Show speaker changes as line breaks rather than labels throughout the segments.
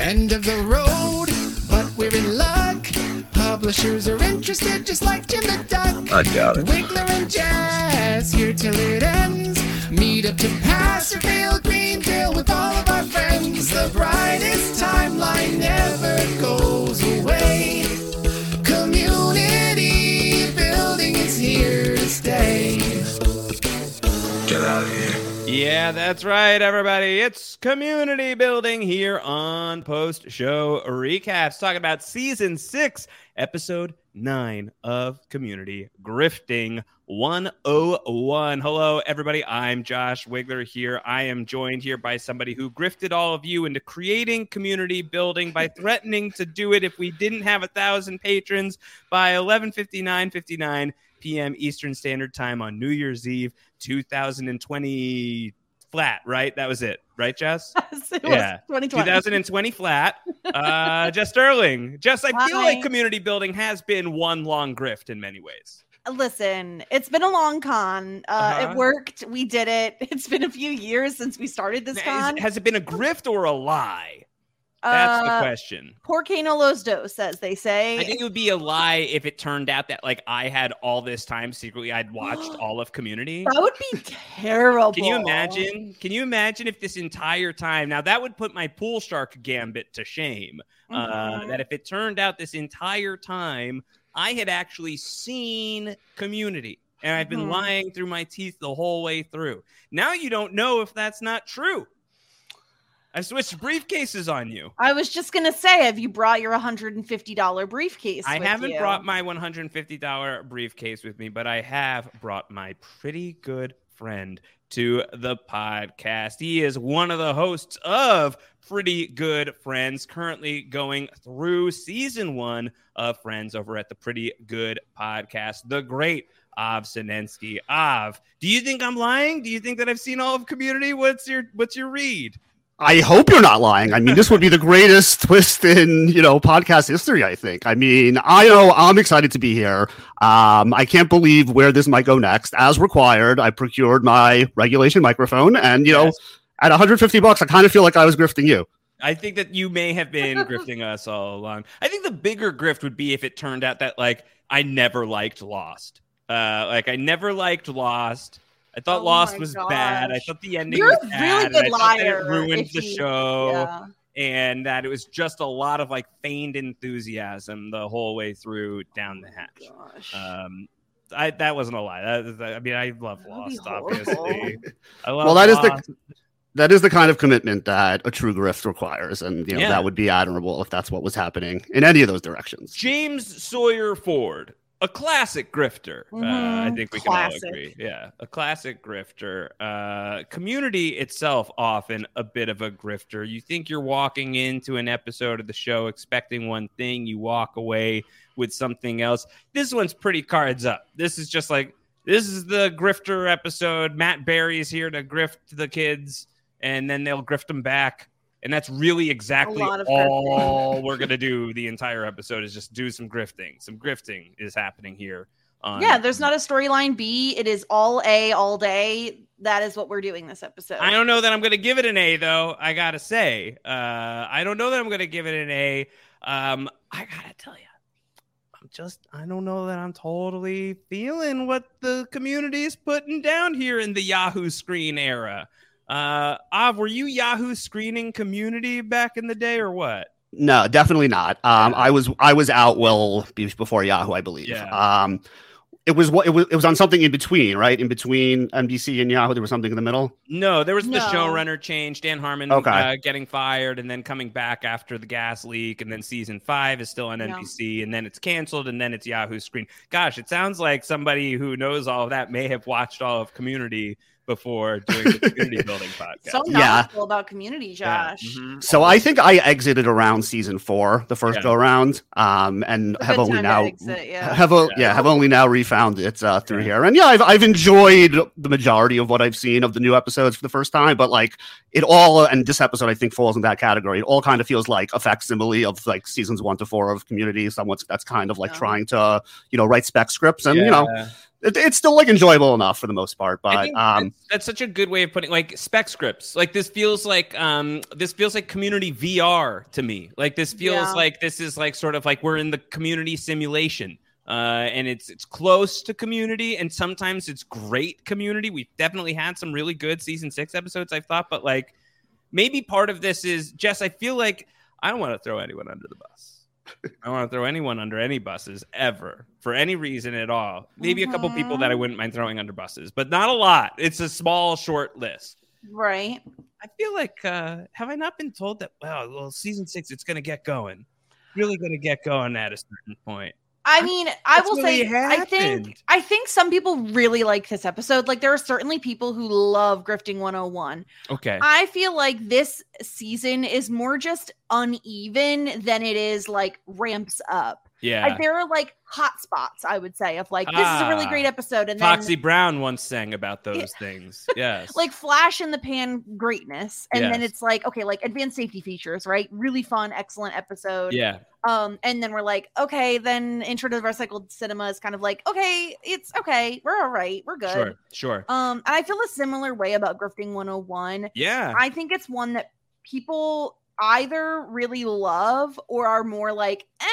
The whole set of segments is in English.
end of the road, but we're in luck. Publishers are interested, just like Jim the Duck.
I doubt it.
Wigler and Jazz here till it ends. Meet up to Passerville, Greenville with all of our friends. The brightest timeline never goes away. Community building is here to stay.
Get out of here.
Yeah, that's right, everybody. It's community building here on Post Show Recaps, talking about season six, episode nine of Community Grifting 101. Hello, everybody. I'm Josh Wigler here. I am joined here by somebody who grifted all of you into creating community building by threatening to do it if we didn't have a thousand patrons by 11:59:59 p.m. Eastern Standard Time on New Year's Eve 2020 flat, right? That was it, right, Jess?
it was
Yeah.
2020.
2020 flat. Uh, Jess Sterling. Jess, I feel like community building has been one long grift in many ways.
Listen, it's been a long con. Uh,
Uh-huh.
It worked. We did it. It's been a few years since we started this
Is-
con.
has it been a grift or a lie? That's the
Uh,
question.
Por que no los dos, as they say.
I think it would be a lie if it turned out that like I had all this time secretly I'd watched all of Community.
that would be terrible.
Can you imagine? Can you imagine if this entire time now that would put my pool shark gambit to shame? Uh,
Mhm.
that if it turned out this entire time I had actually seen Community and I've been
Mhm.
lying through my teeth the whole way through. Now you don't know if that's not true. I switched briefcases on you.
I was just gonna say, have you brought your $150 briefcase?
I haven't
you?
brought my $150 briefcase with me, but I have brought my pretty good friend to the podcast. He is one of the hosts of Pretty Good Friends, currently going through season one of Friends over at the Pretty Good Podcast, the great Av Sinensky. Av, do you think I'm lying? Do you think that I've seen all of Community? What's your What's your read?
I hope you're not lying. I mean, this would be the greatest twist in you know podcast history. I think. I mean, I know I'm excited to be here. Um, I can't believe where this might go next. As required, I procured my regulation microphone, and you know,
Yes.
at 150 bucks, I kind of feel like I was grifting you.
I think that you may have been grifting us all along. I think the bigger grift would be if it turned out that like I never liked Lost. Uh, like I never liked Lost. I thought
Oh
Lost
my
was bad. I thought the ending
You're
was
a
bad.
really
and
good
I thought that
liar
it ruined the
you-
show,
Yeah.
and that it was just a lot of like feigned enthusiasm the whole way through down the hatch.
Gosh.
Um, I that wasn't a lie. That, that- I mean, I love
That would
Lost. Obviously. I love
Well, that is the- That is the kind of commitment that a true grift requires, and you know
Yeah.
that would be admirable if that's what was happening in any of those directions.
James Sawyer Ford, a classic grifter. Uh, I
Mhm.
think we
Classic.
can all agree. Yeah, a classic grifter. Uh, community itself, often a bit of a grifter. You think you're walking into an episode of the show expecting one thing, you walk away with something else. This one's pretty cards up. This is just like this is the grifter episode. Matt Berry's here to grift the kids, and then they'll grift them back. And that's really exactly all we're gonna do. The entire episode is just do some grifting. Some grifting is happening here. On,
yeah, there's not a storyline B. It is all A all day. That is what we're doing this episode.
I don't know that I'm going to give it an A, though. I got to say, uh, I don't know that I'm going to give it an A. Um, I got to tell you, I'm just, I don't know that I'm totally feeling what the community is putting down here in the Yahoo screen era. Uh, Av, were you Yahoo screening community back in the day or what?
No, definitely not. Um, I was I was out well before Yahoo, I believe.
Yeah.
Um, it was what it was. It was on something in between, right? In between NBC and Yahoo, there was something in the middle.
No, there was the
No.
showrunner change, Dan Harmon
Okay.
uh, getting fired and then coming back after the gas leak, and then season five is still on
No.
NBC, and then it's canceled, and then it's Yahoo Screen. Gosh, it sounds like somebody who knows all of that may have watched all of Community before doing the community building podcast.
so
Yeah.
knowledgeable about community,
Yeah,
Josh.
mhm.
So I think I exited around season four, the first
Yeah.
go round, um, and have only now
exit, yeah.
have o-
Yeah.
yeah. have only now refound it uh, through
Yeah.
here. And yeah, I've I've enjoyed the majority of what I've seen of the new episodes for the first time, but like it all and this episode I think falls in that category. It all kind of feels like a facsimile of like seasons one to four of Community. Someone that's kind of like
Yeah.
trying to you know write spec scripts and you know
Yeah.
It, it's still like enjoyable enough for the most part. But um,
that's, that's such a good way of putting like spec scripts. Like this feels like um this feels like community VR to me. Like this feels
Yeah.
like this is like sort of like we're in the community simulation. Uh, and it's it's close to community, and sometimes it's great community. We've definitely had some really good season six episodes, I've thought, but like maybe part of this is Jess. I feel like I don't want to throw anyone under the bus. I don't want to throw anyone under any buses ever for any reason at all. Maybe a couple people that I wouldn't mind throwing under buses, but not a lot. It's a small, short list.
Right.
I feel like uh have I not been told that? Well, well, season six, it's gonna get going. Really gonna get going at a certain point.
I mean, I
That's
will
what
say,
really
I think, I think some people really like this episode. Like, there are certainly people who love Grifting 101.
Okay.
I feel like this season is more just uneven than it is like ramps up.
Yeah.
Like, there are like hot spots, I would say, of like this is a really
Ah.
great episode, and
Foxy
then
Brown once sang about those things. Yes.
like flash in the pan greatness, and then it's like okay, like advanced safety features, right? Really fun, excellent episode.
yeah.
Um, and then we're like, okay, then intro to the recycled cinema is kind of like, okay, it's okay, we're all right, we're good.
Sure. Sure.
Um, and I feel a similar way about Grifting 101.
Yeah.
I think it's one that people either really love or are more like, eh.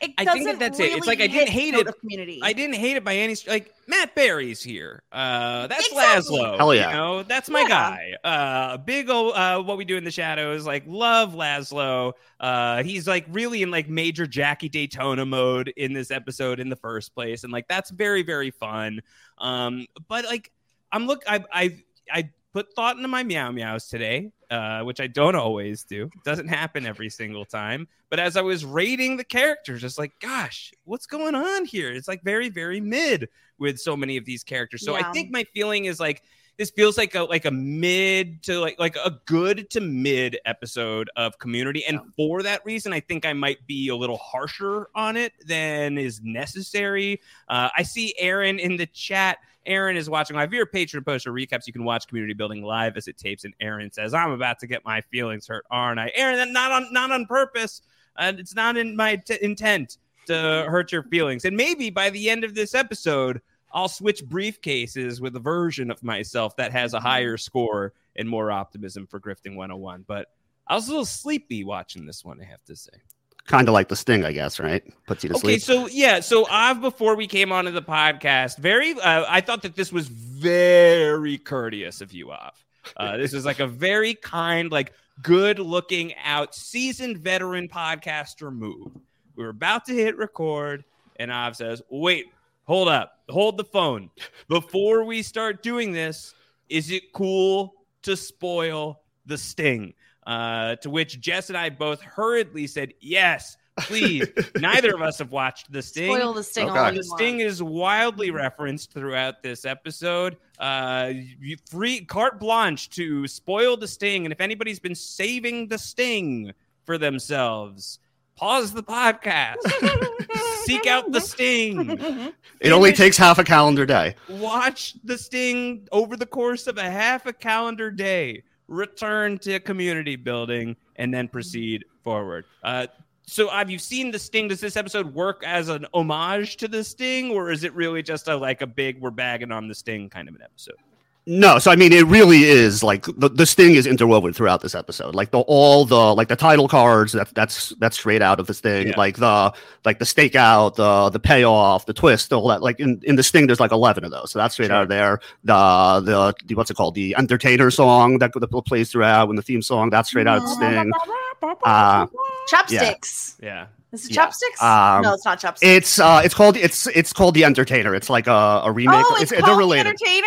It
I
doesn't
think that that's it. It's like I didn't hate it.
Community.
I didn't hate it by any str- like Matt Berry's here. Uh that's
Exactly.
Laszlo.
Hell yeah.
You know, that's my
Yeah.
guy. Uh big old uh what we do in the shadows, like love Laszlo. Uh he's like really in like major Jackie Daytona mode in this episode in the first place. And like that's very, very fun. Um, but like I'm look I I I put thought into my meow meows today, uh, which I don't always do. Doesn't happen every single time. But as I was rating the characters, just like, gosh, what's going on here? It's like very, very mid with so many of these characters. So I think my feeling is like this feels like a like a mid to like like a good to mid episode of community and for that reason i think i might be a little harsher on it than is necessary uh, i see aaron in the chat aaron is watching live. If you're a patron poster recaps. You can watch community building live as it tapes. And aaron says i'm about to get my feelings hurt aren't i? Aaron not on not on purpose. And it's not in my t- intent to hurt your feelings. And maybe by the end of this episode I'll switch briefcases with a version of myself that has a higher mm-hmm. score and more optimism for Grifting 101. But I was a little sleepy watching this one, I have to say.
Kind of like the sting, I guess, right? Puts you to
Okay,
sleep.
Okay, so yeah, so Av, before we came onto the podcast, very, uh, I thought that this was very courteous of you, Av. Uh, this is like a very kind, like good looking out, seasoned veteran podcaster move. We were about to hit record, and Av says, Wait, hold up, hold the phone. Before we start doing this, is it cool to spoil the sting? Uh, to which Jess and I both hurriedly said, Yes, please. Neither of us have watched the sting.
Spoil the sting
Okay.
all
The sting is wildly referenced throughout this episode. Uh, free carte blanche to spoil the sting, and if anybody's been saving the sting for themselves, pause the podcast, seek out the sting,
it only takes half a calendar day.
watch the sting over the course of a half a calendar day, return to community building, and then proceed forward. Uh, so have you seen the sting? Does this episode work as an homage to the sting, or is it really just a like a big we're bagging on the sting kind of an episode?
No, so I mean, it really is like the, the sting is interwoven throughout this episode. Like the all the like the title cards that that's that's straight out of the sting.
Yeah.
Like the like the stakeout, the the payoff, the twist, all that. Like in, in the sting, there's like eleven of those. So that's straight
Sure.
out of there. The the the- what's it called? The entertainer song that, that plays throughout when the theme song that's straight out of the sting. Uh,
Chopsticks.
Yeah,
Is it
Yeah.
chopsticks?
Um,
no, it's not chopsticks.
It's uh, it's called it's it's called the entertainer. It's like a, a remake.
oh, it's,
they're
called the
related.
Entertainer.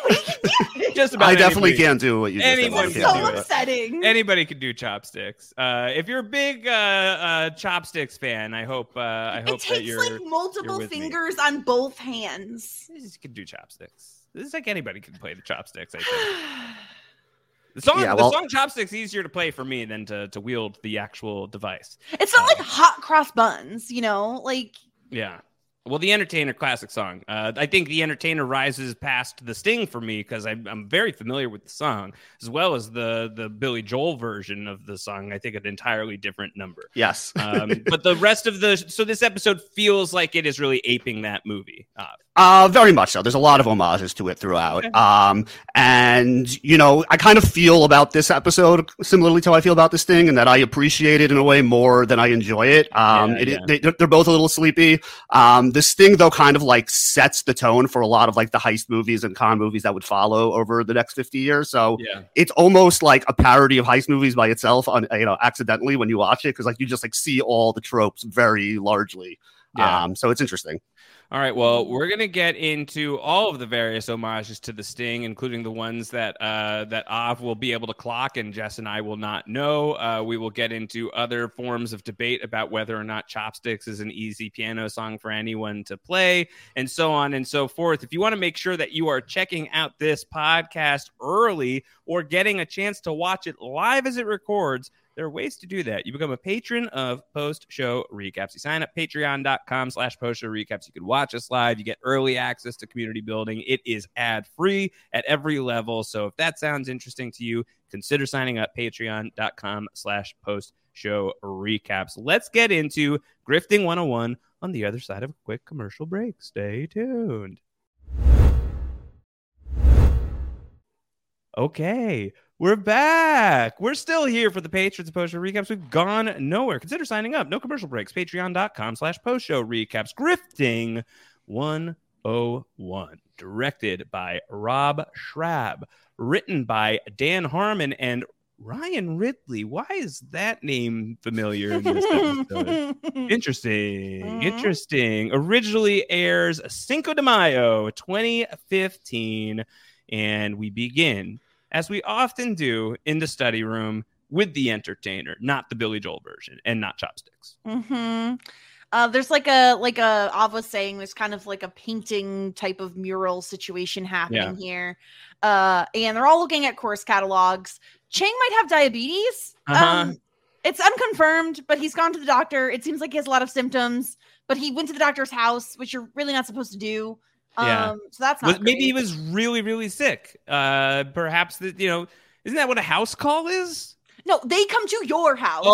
Just
about
I definitely
anybody.
can't do what you just did.
Anyone can
can't
do
so
do it.
upsetting.
Anybody can do chopsticks. Uh, if you're a big uh, uh, chopsticks fan, I hope uh, I
it
hope that
takes
you're
like multiple
with me.
fingers on both hands.
you can do chopsticks. This is like anybody can play the chopsticks. I think the song,
Yeah, well-
the song chopsticks easier to play for me than to to wield the actual device.
It's not like hot cross buns, you know? Like
Yeah. Well, the Entertainer classic song. Uh, I think the Entertainer rises past the Sting for me because I'm, I'm very familiar with the song, as well as the the Billy Joel version of the song. I think an entirely different number.
Yes.
Um, but the rest of the so this episode feels like it is really aping that movie. Uh,
Uh, very much so. There's a lot of homages to it throughout. Um, and you know, I kind of feel about this episode similarly to how I feel about this thing, and that I appreciate it in a way more than I enjoy it. Um,
Yeah,
it,
yeah.
They, they're both a little sleepy. Um, this thing though kind of like sets the tone for a lot of like the heist movies and con movies that would follow over the next 50 years. So
yeah,
it's almost like a parody of heist movies by itself on you know accidentally when you watch it because like you just like see all the tropes very largely. Um, so it's interesting.
All right. Well, we're gonna get into all of the various homages to the Sting, including the ones that uh, that Av will be able to clock, and Jess and I will not know. Uh, we will get into other forms of debate about whether or not "Chopsticks" is an easy piano song for anyone to play, and so on and so forth. If you want to make sure that you are checking out this podcast early or getting a chance to watch it live as it records, there are ways to do that. You become a patron of post show recaps. You sign up patreon.com slash post show recaps. You can watch us live. You get early access to community building. It is ad free at every level. So if that sounds interesting to you, consider signing up patreon.com slash post show recaps. Let's get into Grifting 101 on the other side of a quick commercial break. Stay tuned. Okay, we're back. We're still here for the Patriots post show recaps. We've gone nowhere. Consider signing up. No commercial breaks. Patreon.com slash post show recaps. Grifting 101. Directed by Rob Schrab. Written by Dan Harmon and Ryan Ridley. Why is that name familiar in this episode? Interesting.
Mhm.
Interesting. Originally airs Cinco de Mayo 2015. And we begin, as we often do, in the study room with the entertainer, not the Billy Joel version and not chopsticks.
hmm Uh, there's like a like a Av was saying there's kind of like a painting type of mural situation happening here. Uh, and they're all looking at course catalogs. Chang might have diabetes.
Uh-huh.
Um, it's unconfirmed, but he's gone to the doctor. It seems like he has a lot of symptoms, but he went to the doctor's house, which you're really not supposed to do. Um,
Yeah.
so that's
Was-
not
maybe he was really, really sick. Uh, perhaps that you know, isn't that what a house call is?
No, they come to your house.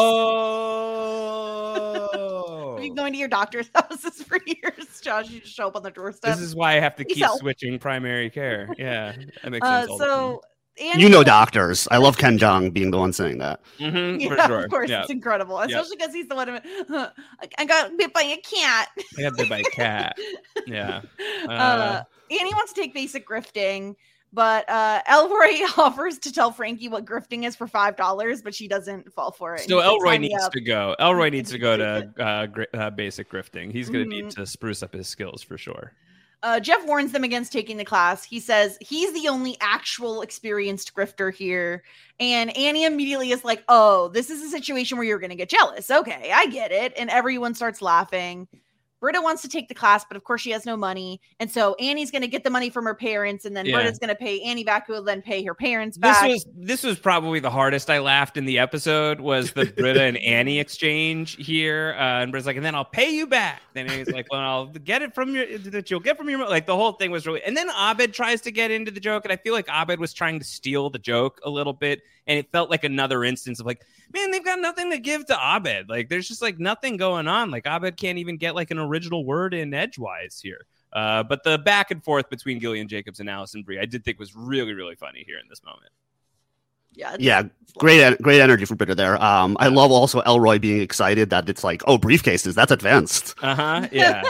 Oh,
been going to your doctor's houses for years, Josh. You just show up on the doorstep.
this is why I have to keep switching primary care. Yeah, that makes
uh,
sense. all the time.
so and
You know doctors. I love Ken Jeong being the one saying that.
Mhm,
Yeah,
for sure.
of course,
Yeah.
it's incredible, especially because he's the one. Who, I- I got bit by a cat.
I got bit by a cat. Yeah.
Uh,
Uh,
Annie wants to take basic grifting, but uh, Elroy offers to tell Frankie what grifting is for five dollars, but she doesn't fall for it.
So
And he says,
Elroy needs
up."
to go. Elroy needs to go to uh, gri- uh, basic grifting. He's going to need
Mhm.
to spruce up his skills for sure.
Uh, Jeff warns them against taking the class. He says he's the only actual experienced grifter here. And Annie immediately is like, Oh, this is a situation where you're going to get jealous. Okay, I get it. And everyone starts laughing. Britta wants to take the class, but of course she has no money. And so Annie's going to get the money from her parents, and then
Yeah.
Britta's going to pay Annie back, who will then pay her parents back.
This was this was probably the hardest I laughed in the episode was the Britta and Annie exchange here. Uh, and Britta's like, and then I'll pay you back. Then Annie's like, well, I'll get it from your that you'll get from your like the whole thing was really. And then Abed tries to get into the joke, and I feel like Abed was trying to steal the joke a little bit, and it felt like another instance of like, man, they've got nothing to give to Abed. Like, there's just like nothing going on. Like Abed can't even get like an original word in edgewise here. Uh, but the back and forth between Gillian Jacobs and Alison Brie, I did think was really, really funny here in this moment.
Yeah,
Yeah, great, great energy for Britta there. Um, I love also Elroy being excited that it's like, oh, briefcases, that's advanced.
Uh huh. Yeah.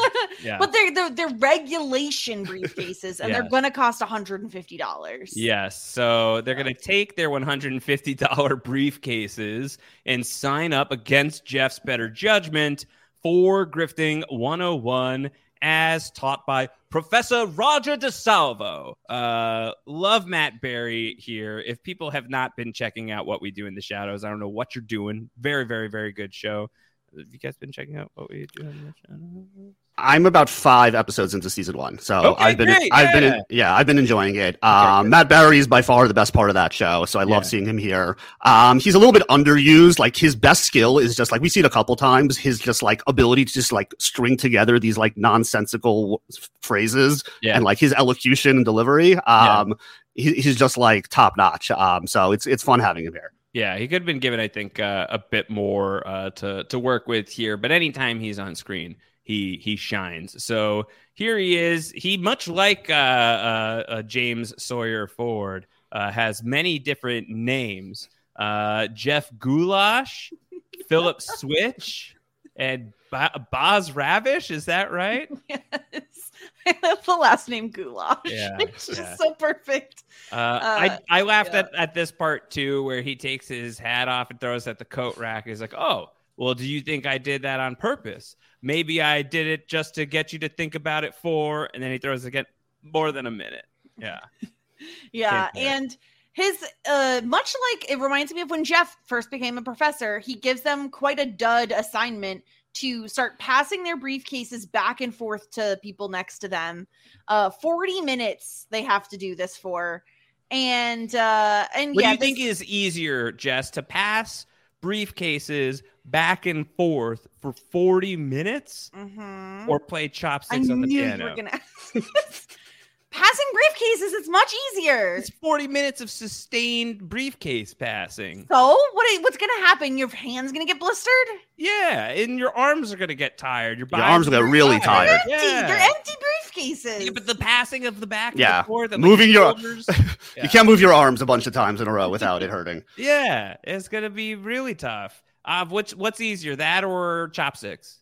Yeah.
But they're, they're they're regulation briefcases, and
Yeah.
they're gonna cost $150.
Yes. So they're going to take their $150 briefcases and sign up against Jeff's better judgment for Grifting 101. As taught by Professor Roger DeSalvo. Uh, love Matt Berry here. If people have not been checking out what we do in the shadows, I don't know what you're doing. Very, very, very good show. Have you guys been checking out what we do in the shadows?
I'm about five episodes into season one, so
Okay,
I've been,
great,
I've
yeah.
been, yeah, I've been enjoying it. Um, Matt Berry is by far the best part of that show, so I love
Yeah.
seeing him here. Um, he's a little bit underused. Like his best skill is just like we see it a couple times. His just like ability to just like string together these like nonsensical phrases
Yeah.
and like his elocution and delivery. Um, he, he's just like top notch. Um, so it's it's fun having him here.
Yeah, he could have been given, I think, uh, a bit more uh, to to work with here. But anytime he's on screen, he he shines. So here he is. He much like uh, uh, uh, James Sawyer Ford uh, has many different names. Uh, Jeff Goulash, Philip Switch, and ba- Boz Ravish. Is that right?
yes. I love the last name Goulash.
Yeah,
it's just
yeah.
so perfect.
Uh, I I laughed
yeah.
at, at this part too, where he takes his hat off and throws it at the coat rack. He's like, "Oh, well, do you think I did that on purpose? Maybe I did it just to get you to think about it for." And then he throws it again more than a minute. Yeah,
Yeah,
Can't bear it.
and his uh much like it reminds me of when Jeff first became a professor, he gives them quite a dud assignment to start passing their briefcases back and forth to people next to them. Uh 40 minutes they have to do this for. And uh and
what
yeah,
do you think
this-
is easier, Jess, to pass briefcases back and forth for forty minutes,
Mhm.
or play
I
chopsticks on the
knew
piano?
you were gonna ask. Passing briefcases, it's much easier.
It's forty minutes of sustained briefcase passing.
So what? What's gonna happen? Your hands gonna get blistered?
Yeah, and your arms are gonna get tired. Your,
Your arms
body's
will get really
tired.
tired.
Empty.
Yeah.
They're empty briefcases.
Yeah, but the passing of the back, and
Yeah.
the forth, and
Moving your-
shoulders, Yeah.
You can't move your arms a bunch of times in a row without it hurting.
yeah, it's gonna be really tough. Uh, which what's easier, that or chopsticks?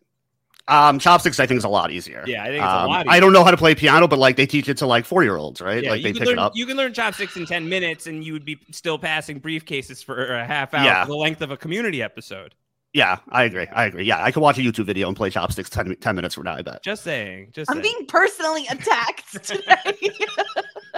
Um, chopsticks, I think, is a lot easier.
Yeah, I think it's a
Um,
lot
I don't know how to play piano, but like they teach it to like four year olds, right?
Yeah,
like they pick
learn
it up.
you can learn chopsticks in ten minutes, and you would be still passing briefcases for a half hour,
Yeah.
the length of a community episode.
Yeah, I agree. I agree. Yeah, I could watch a YouTube video and play chopsticks 10, 10 minutes from now. I bet.
Just saying. Just
I'm
saying.
being personally attacked today.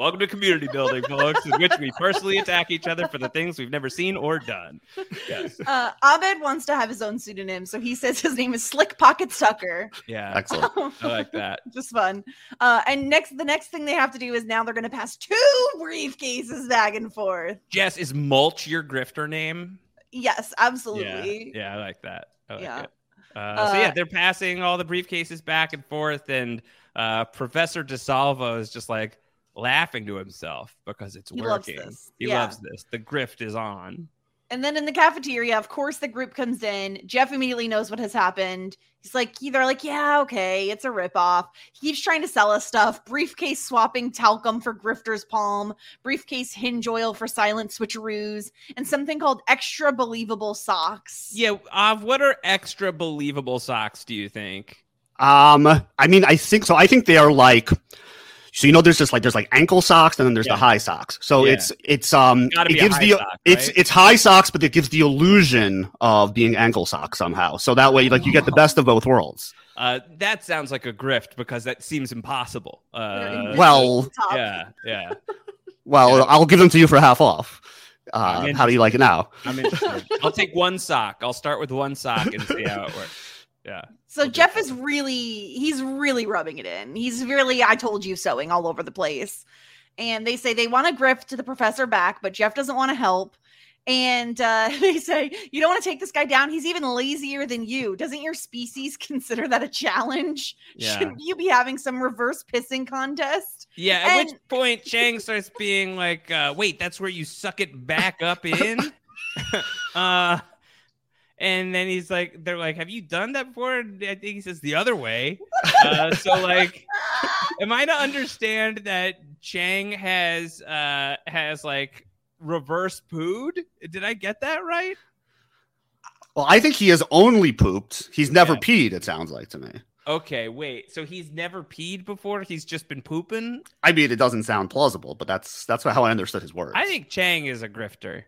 Welcome to community building, folks, in which we personally attack each other for the things we've never seen or done. Yes.
uh, Abed wants to have his own pseudonym, so he says his name is Slick Pocket Sucker.
Yeah.
Excellent.
I like that.
Just fun. Uh, and next, the next thing they have to do is now they're going to pass two briefcases back and forth.
Jess, is mulch your grifter name?
Yes, absolutely.
Yeah, I like that. I like
Yeah.
it. Uh, so yeah,
Uh,
they're passing all the briefcases back and forth, and uh, Professor DeSalvo is just like laughing to himself because it's
He
working.
this.
He
Yeah.
loves this. The grift is on.
And then in the cafeteria, of course, the group comes in. Jeff immediately knows what has happened. He's like, they're like, yeah, okay, it's a ripoff. He keeps trying to sell us stuff. Briefcase swapping talcum for Grifter's Palm, briefcase hinge oil for silent switcheroos, and something called extra believable socks.
Yeah, Av, what are extra believable socks? Do you think?
Um, I mean, I think so. I think they are like, so you know, there's just like there's like ankle socks and then there's
Yeah.
the high socks. So
Yeah.
it's it's um it gives the
sock,
it's
right?
it's high socks, but it gives the illusion of being ankle socks somehow. So that way, like you get the best of both worlds.
Uh, that sounds like a grift because that seems impossible. Uh,
Well,
yeah, yeah.
Well,
Yeah.
I'll give them to you for half off.
I'm
Uh, how do you like it now?
I'm interested. I'll take one sock. I'll start with one sock and see how it works. Yeah.
So
Okay.
Jeff is really he's really rubbing it in. He's really I told you sewing all over the place. And they say they want to grift to the professor back, but Jeff doesn't want to help. And uh, they say you don't want to take this guy down. He's even lazier than you. Doesn't your species consider that a challenge?
Yeah.
Shouldn't you be having some reverse pissing contest?
Yeah. At which point Chang starts being like, uh, "Wait, that's where you suck it back up in." uh, and then he's like, "They're like, have you done that before?" And I think he says the other way. Uh, so like, am I to understand that Chang has uh has like reverse pooed? Did I get that right?
Well, I think he has only pooped. He's never
Yeah.
peed. It sounds like to me.
Okay, wait. So he's never peed before? He's just been pooping?
I mean, it doesn't sound plausible, but that's that's how I understood his words.
I think Chang is a grifter.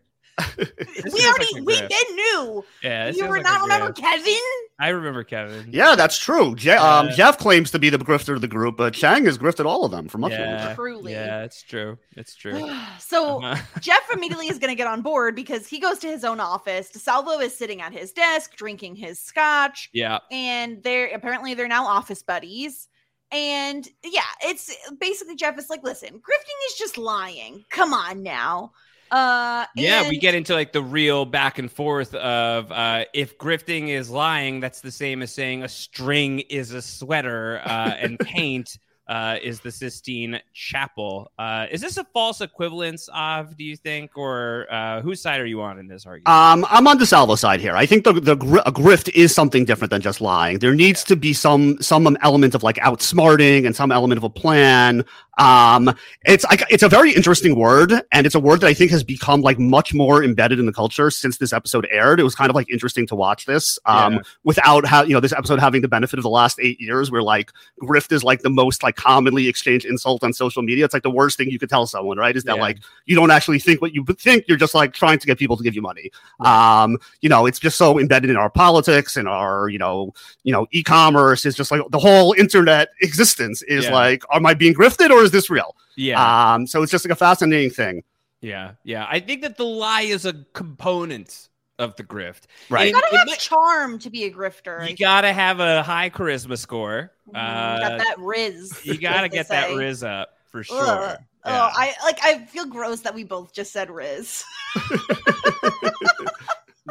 This
we already
like
we
grift.
then knew.
Yeah,
you
feels
were
like
not remember
grift.
Kevin?
I remember Kevin.
Yeah, that's true. Je- um,
Uh,
Jeff claims to be the grifter of the group, but Chang has grifted all of them for much
Yeah,
longer.
Truly.
yeah, it's true. It's true.
so
Uh-huh.
Jeff immediately is going to get on board because he goes to his own office. DeSalvo is sitting at his desk drinking his scotch,
yeah,
and they're apparently they're now office buddies. And yeah, it's basically Jeff is like, listen, grifting is just lying. Come on now. Uh,
yeah. We get into like the real back and forth of uh, if grifting is lying, that's the same as saying a string is a sweater uh, and paint uh, is the Sistine Chapel. Uh, is this a false equivalence of? Do you think, or uh, whose side are you on in this argument?
Um, I'm on the DeSalvo's side here. I think the the gr- a grift is something different than just lying. There needs to be some some element of like outsmarting and some element of a plan. Um, it's it's a very interesting word, and it's a word that I think has become like much more embedded in the culture since this episode aired. It was kind of like interesting to watch this. Um,
Yeah.
without how you know this episode having the benefit of the last eight years, where like grift is like the most like commonly exchanged insult on social media. It's like the worst thing you could tell someone, right? Is that
Yeah.
like you don't actually think what you think. You're just like trying to get people to give you money. Um, you know, it's just so embedded in our politics and our, you know, you know, e-commerce is just like the whole internet existence is
Yeah.
like, am I being grifted or is this real?
yeah,
Um, so it's just like a fascinating thing.
yeah, yeah. I think that the lie is a component of the grift.
Right.
you gotta
it
have
might-
charm to be a grifter.
You gotta have a high charisma score.
Mhm,
Uh,
got that riz.
you gotta
like they
get that
say.
riz up for sure.
Ugh.
Yeah.
Oh, I like. I feel gross that we both just said riz.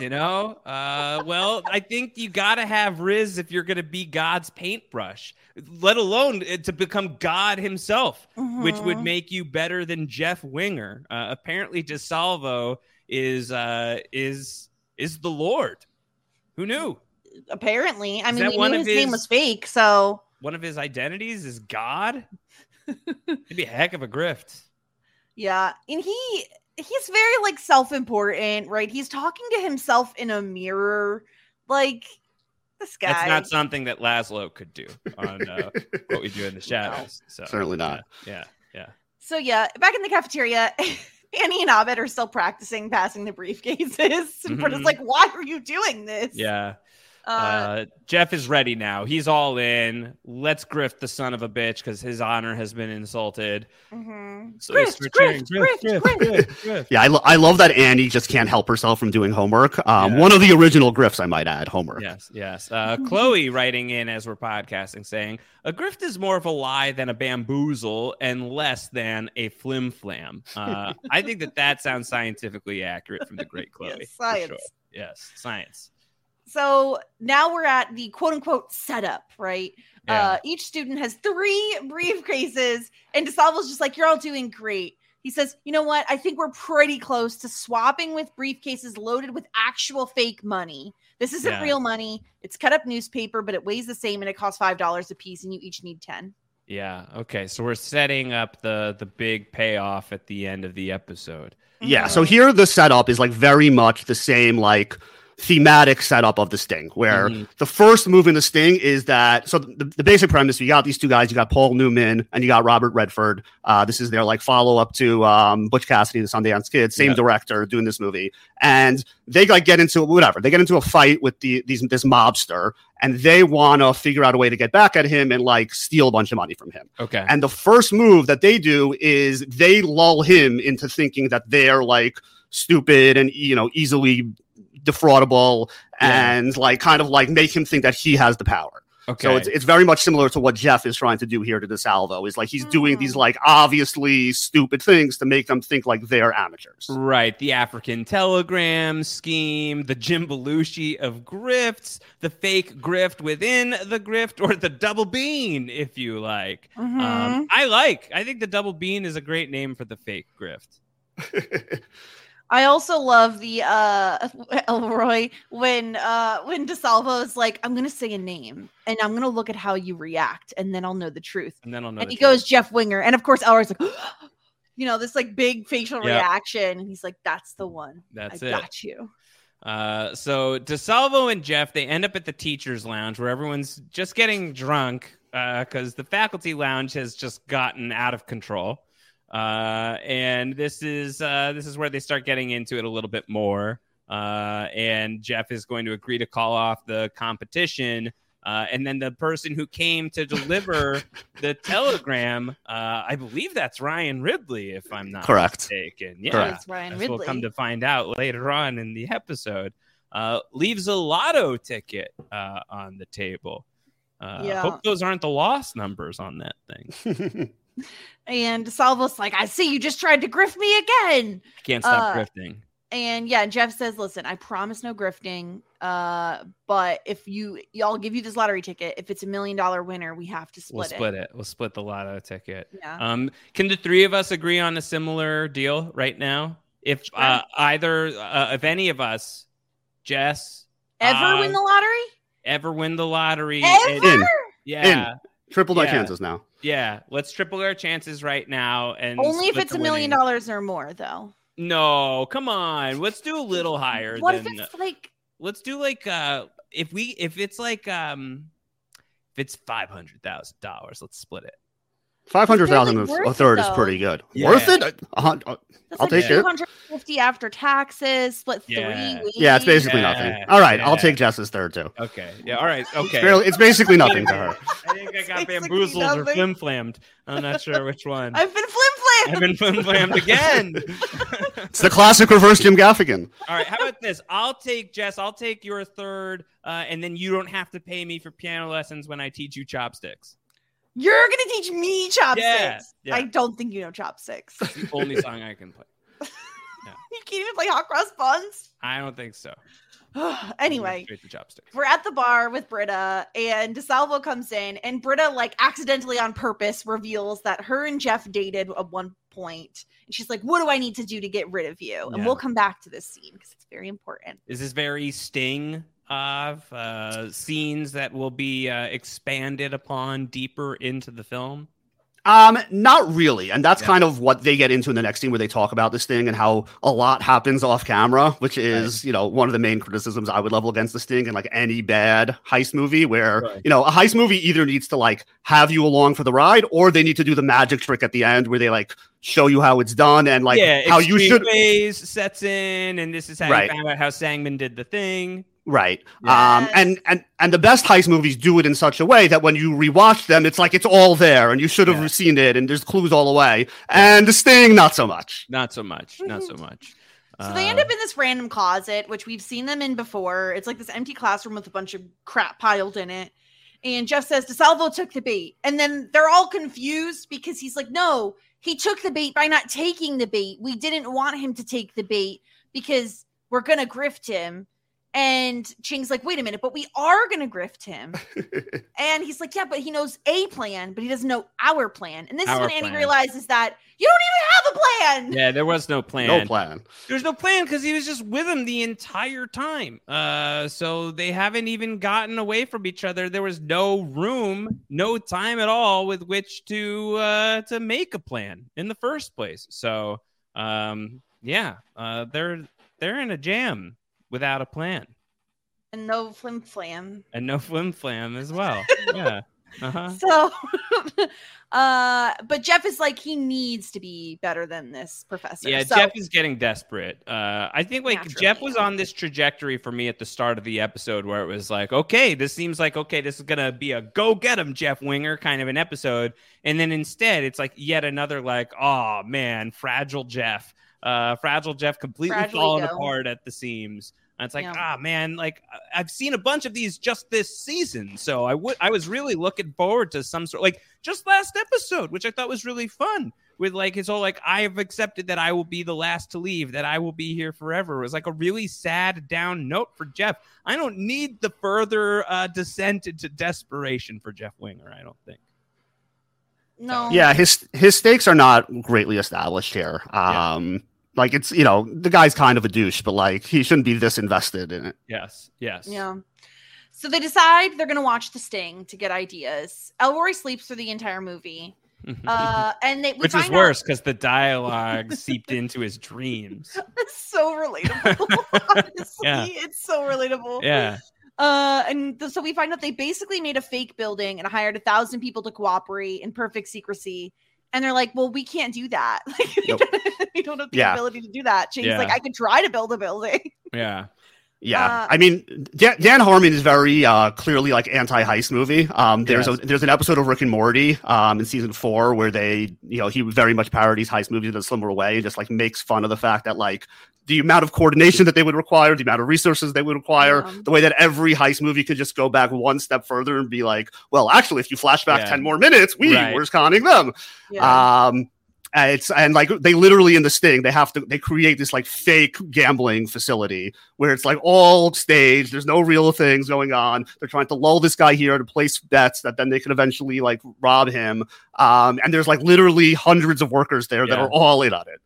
you know, uh, well, I think you gotta have riz if you're gonna be God's paintbrush, let alone uh, to become God Himself, which would
Mhm.
make you better than Jeff Winger. Uh, apparently, DeSalvo is uh, is is the Lord. Who knew?
apparently. I mean, we knew
of
his, name was fake, so
One of his identities is God. It'd be a heck of a grift.
yeah. And he he's very like self-important, right? He's talking to himself in a mirror, like this guy.
That's not something that Laszlo could do on uh, what we do in the shadows. So
Certainly not.
Yeah, yeah.
So yeah, back in the cafeteria, Annie and Abed are still practicing passing the briefcases. And Britta's
Mhm.
like, "Why are you doing this?"
yeah.
Uh,
Uh, Jeff is ready now. He's all in. Let's grift the son of a bitch because his honor has been insulted.
mhm.
So they
Grift, grift, grift, grift.
grift.
Yeah, I, lo- I love that Annie just can't help herself from doing homework. Um,
Yeah.
One of the original grifts, I might add, homework.
Yes, yes. Uh, Chloe writing in as we're podcasting saying a grift is more of a lie than a bamboozle and less than a flim flam. Uh, I think that that sounds scientifically accurate from the great Chloe.
Yes, science.
sure. Yes, science.
So now we're at the quote unquote setup, right?
Yeah.
Uh, each student has three briefcases, and DeSalvo's just like, You're all doing great. He says, You know what? I think we're pretty close to swapping with briefcases loaded with actual fake money. This isn't
Yeah.
real money. It's cut up newspaper, but it weighs the same and it costs $5 a piece, and you each need 10.
Yeah. Okay. So we're setting up the the big payoff at the end of the episode.
Yeah.
Mhm.
So here the setup is like very much the same like thematic setup of the Sting, where
Mhm.
the first move in the Sting is that so the, the basic premise you got these two guys, you got Paul Newman and you got Robert Redford. Uh, this is their like follow up to um, Butch Cassidy, and the Sundance Kid, same
Yeah.
director doing this movie, and they like get into whatever they get into a fight with the these this mobster, and they want to figure out a way to get back at him and like steal a bunch of money from him.
Okay.
And the first move that they do is they lull him into thinking that they're like stupid and you know easily defraudable
Yeah.
and like kind of like make him think that he has the power.
okay.
So it's it's very much similar to what Jeff is trying to do here to DeSalvo is like he's doing these
Hmm.
like obviously stupid things to make them think like they're amateurs.
Right, the African telegram scheme, the Jim Belushi of grifts, the fake grift within the grift, or the double bean, if you like.
Mm-hmm.
Um, I like. I think the double bean is a great name for the fake grift.
I also love the uh Elroy when uh when DeSalvo is like, I'm gonna say a name and I'm gonna look at how you react and then I'll know the truth.
And then I'll know.
and he
truth.
goes Jeff Winger, and of course Elroy's like, you know, this like big facial
Yeah.
reaction, and he's like, That's the one.
That's
I
it.
got you.
Uh, so DeSalvo and Jeff they end up at the teachers' lounge where everyone's just getting drunk because the faculty lounge has just gotten out of control. Uh, and this is uh, this is where they start getting into it a little bit more. Uh, and Jeff is going to agree to call off the competition. Uh, and then the person who came to deliver the telegram, uh, I believe that's Ryan Ridley, if I'm not
Correct.
mistaken. Yeah,
Correct.
It's Ryan Ridley.
we'll come to find out later on in the episode, uh, leaves a lotto ticket uh, on the table. Uh,
Yeah.
Hope those aren't the lost numbers on that thing.
and Salvo's like, I see you just tried to grift me again.
Can't stop
Uh,
grifting.
And yeah, Jeff says, "Listen, I promise no grifting. Uh, but if you, y'all give you this lottery ticket, if it's a million dollar winner, we have to split
We'll
split,
split it. We'll split the lotto ticket.
Yeah.
Um, can the three of us agree on a similar deal right now? If uh, either, uh, if any of us, Jess,
Ever
uh,
win the lottery?
ever win the lottery,
Ever?
and- yeah,
Triple my
Yeah.
chances now.
yeah, let's triple our chances right now, and
Only if it's a million
winnings.
dollars or more, though.
No, come on. Let's do a little higher
What if it's like
let's do like uh if we if it's like um if it's five hundred thousand dollars, let's split it.
Five hundred thousand
barely worth
a
it,
third is pretty good.
Yeah.
Worth it? Uh, uh, I'll
like
take it.
250 after taxes, split three
Yeah.
weeks?
yeah, it's basically
Yeah,
nothing. All right, I'll take Jess's third too.
Okay. Yeah, all right. Okay.
It's, barely, it's basically nothing to her.
I think I got
Basically
bamboozled or
nothing.
flim flammed. I'm not sure which one.
I've been
flimflammed.
I've
been flim flammed again.
It's the classic reverse Jim Gaffigan.
All right, how about this? I'll take Jess. I'll take your third, uh, and then you don't have to pay me for piano lessons when I teach you chopsticks.
You're gonna teach me chopsticks.
Yeah, yeah.
I don't think you know chopsticks.
It's the only song I can play.
you can't even play hot cross buns.
I don't think so.
anyway,
straight chopsticks.
we're at the bar with Britta, and DeSalvo comes in, and Britta, like, accidentally on purpose reveals that her and Jeff dated at one point. And she's like, What do I need to do to get rid of you? And
Yeah.
we'll come back to this scene because it's very important.
Is this very sting of uh, scenes that will be uh, expanded upon deeper into the film?
Um, not really, and that's
Yeah.
kind of what they get into in the next scene where they talk about this thing and how a lot happens off camera, which is you know one of the main criticisms I would level against this thing and like any bad heist movie where
Right.
you know a heist movie either needs to like have you along for the ride or they need to do the magic trick at the end where they like show you how it's done and like
yeah,
how you should
Ways sets in, and this is how
Right.
you found out how Sangman did the thing.
Right. Um, and, and, and the best heist movies do it in such a way that when you rewatch them, it's like it's all there and you should have
Yeah.
seen it and there's clues all the way. And the sting, not so much.
Not so much. Not so much.
So they end
Uh,
up in this random closet, which we've seen them in before. It's like this empty classroom with a bunch of crap piled in it. And Jeff says DeSalvo took the bait. And then they're all confused because he's like, no, he took the bait by not taking the bait. We didn't want him to take the bait because we're going to grift him. And Chang's like, wait a minute, but we are going to grift him. and he's like, yeah, but he knows a plan, but he doesn't know our plan. And this
Our
is when Annie
plan.
realizes that you don't even have a plan.
yeah, there was no plan.
No plan.
There's no plan because he was just with him the entire time. Uh, so they haven't even gotten away from each other. There was no room, no time at all with which to uh, to make a plan in the first place. So um, yeah, uh, they're they're in a jam without a plan
And no flim flam.
and no flim flam as well. yeah. Uh-huh.
So, uh, but Jeff is like he needs to be better than this professor.
Yeah,
So-
Jeff is getting desperate. Uh, I think like
Naturally.
Jeff was on this trajectory for me at the start of the episode where it was like, okay, this seems like okay, this is gonna be a go get him, Jeff Winger kind of an episode, and then instead it's like yet another like, oh man, fragile Jeff, uh, fragile Jeff completely
Fragile
falling apart at the seams. And it's like,
Yeah.
ah man, like I- I've seen a bunch of these just this season, so I would I was really looking forward to some sort like just last episode, which I thought was really fun with like his whole like I have accepted that I will be the last to leave, that I will be here forever. It was like a really sad down note for Jeff. I don't need the further uh, descent into desperation for Jeff Winger. I don't think.
no,
Yeah, his his stakes are not greatly established here.
Yeah.
Like it's you know the guy's kind of a douche, but like he shouldn't be this invested in it.
Yes, yes,
yeah. So they decide they're gonna watch The Sting to get ideas. Elroy sleeps through the entire movie, uh, and they
Which is worse because the dialogue seeped into his dreams.
It's so relatable. Honestly,
Yeah.
it's so relatable.
Yeah,
Uh, and th- so we find out they basically made a fake building and hired a thousand people to cooperate in perfect secrecy. And they're like, well, we can't do that. Like, we
Nope.
don't- we don't have the
Yeah.
ability to do that. Chang's
Yeah.
like, I could try to build a building.
Yeah.
Yeah,
Uh,
I mean, Dan, Dan Harmon is very uh, clearly like anti-heist movie. Um, there's
Yes.
a there's an episode of Rick and Morty um, in season four where they, you know, he very much parodies heist movies in a similar way and just like makes fun of the fact that like the amount of coordination that they would require, the amount of resources they would require,
Yeah.
the way that every heist movie could just go back one step further and be like, well, actually, if you flash back
Yeah.
ten more minutes, we
Right.
were conning them. Um, and it's and like they literally in the sting they have to they create this like fake gambling facility where it's like all staged. There's no real things going on. They're trying to lull this guy here to place bets that then they can eventually like rob him. Um, and there's like literally hundreds of workers there that are all in on it.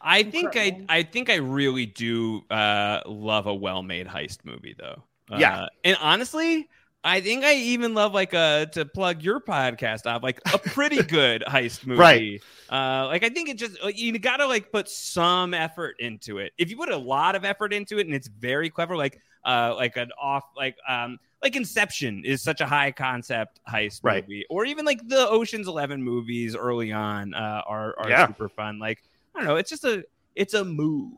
I think I
Incredible.
I think I really do uh love a well-made heist movie though.
Yeah.
Uh, and honestly, I think I even love like uh to plug your podcast off like a pretty good heist movie.
Right.
Uh like I think it just like, you got to like put some effort into it. If you put a lot of effort into it and it's very clever like uh like an off like um like Inception is such a high concept heist
Right.
movie, or even like the Ocean's Eleven movies early on uh, are are
Yeah.
super fun. Like I don't know, it's just a it's a move.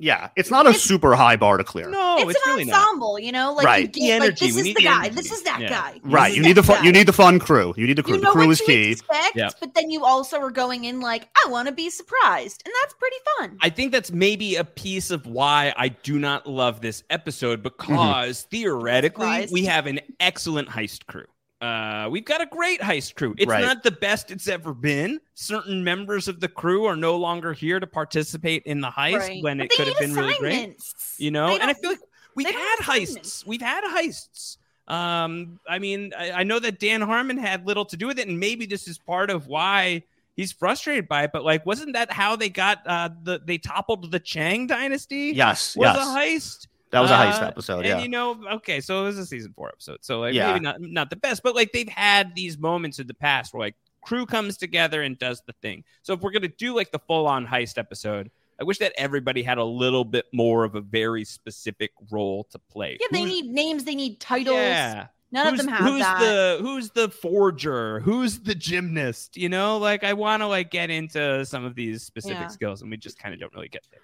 Yeah, it's not a
It's-
super high bar to clear.
No,
it's,
it's,
an
really not.
ensemble, you know, like you
Right.
The
get, like
energy,
this
we
is the
the
guy,
energy.
this is that
Yeah.
guy,
Right, you need the fun. You need the fun crew. You need the crew.
You
the
know
crew
what
is key.
expect,
Yep.
but then you also are going in like, I want to be surprised, and that's pretty fun.
I think that's maybe a piece of why I do not love this episode mm-hmm. because theoretically
Surprised.
we have an excellent heist crew. Uh, we've got a great heist crew. It's
Right.
not the best it's ever been. Certain members of the crew are no longer here to participate in the heist
Right.
when
But
it could have
need
been really great. you know and i feel like we've had heists we've had heists um i mean I, I know that dan harmon had little to do with it and maybe this is part of why he's frustrated by it but like wasn't that how they got uh the they toppled the chang dynasty
Yes,
was
yes.
a heist
that was a heist
Uh,
episode.
and you know okay so it was a season four episode so like
Yeah.
maybe not not the best but like they've had these moments in the past where like crew comes together and does the thing so if we're gonna do like the full-on heist episode I wish that everybody had a little bit more of a very specific role to play.
Yeah, they
Who's-
need names, they need titles.
Yeah.
None
who's,
of them have
who's
that.
the who's the forger? Who's the gymnast? You know, like I want to like get into some of these specific
Yeah.
skills, and we just kind of don't really get there.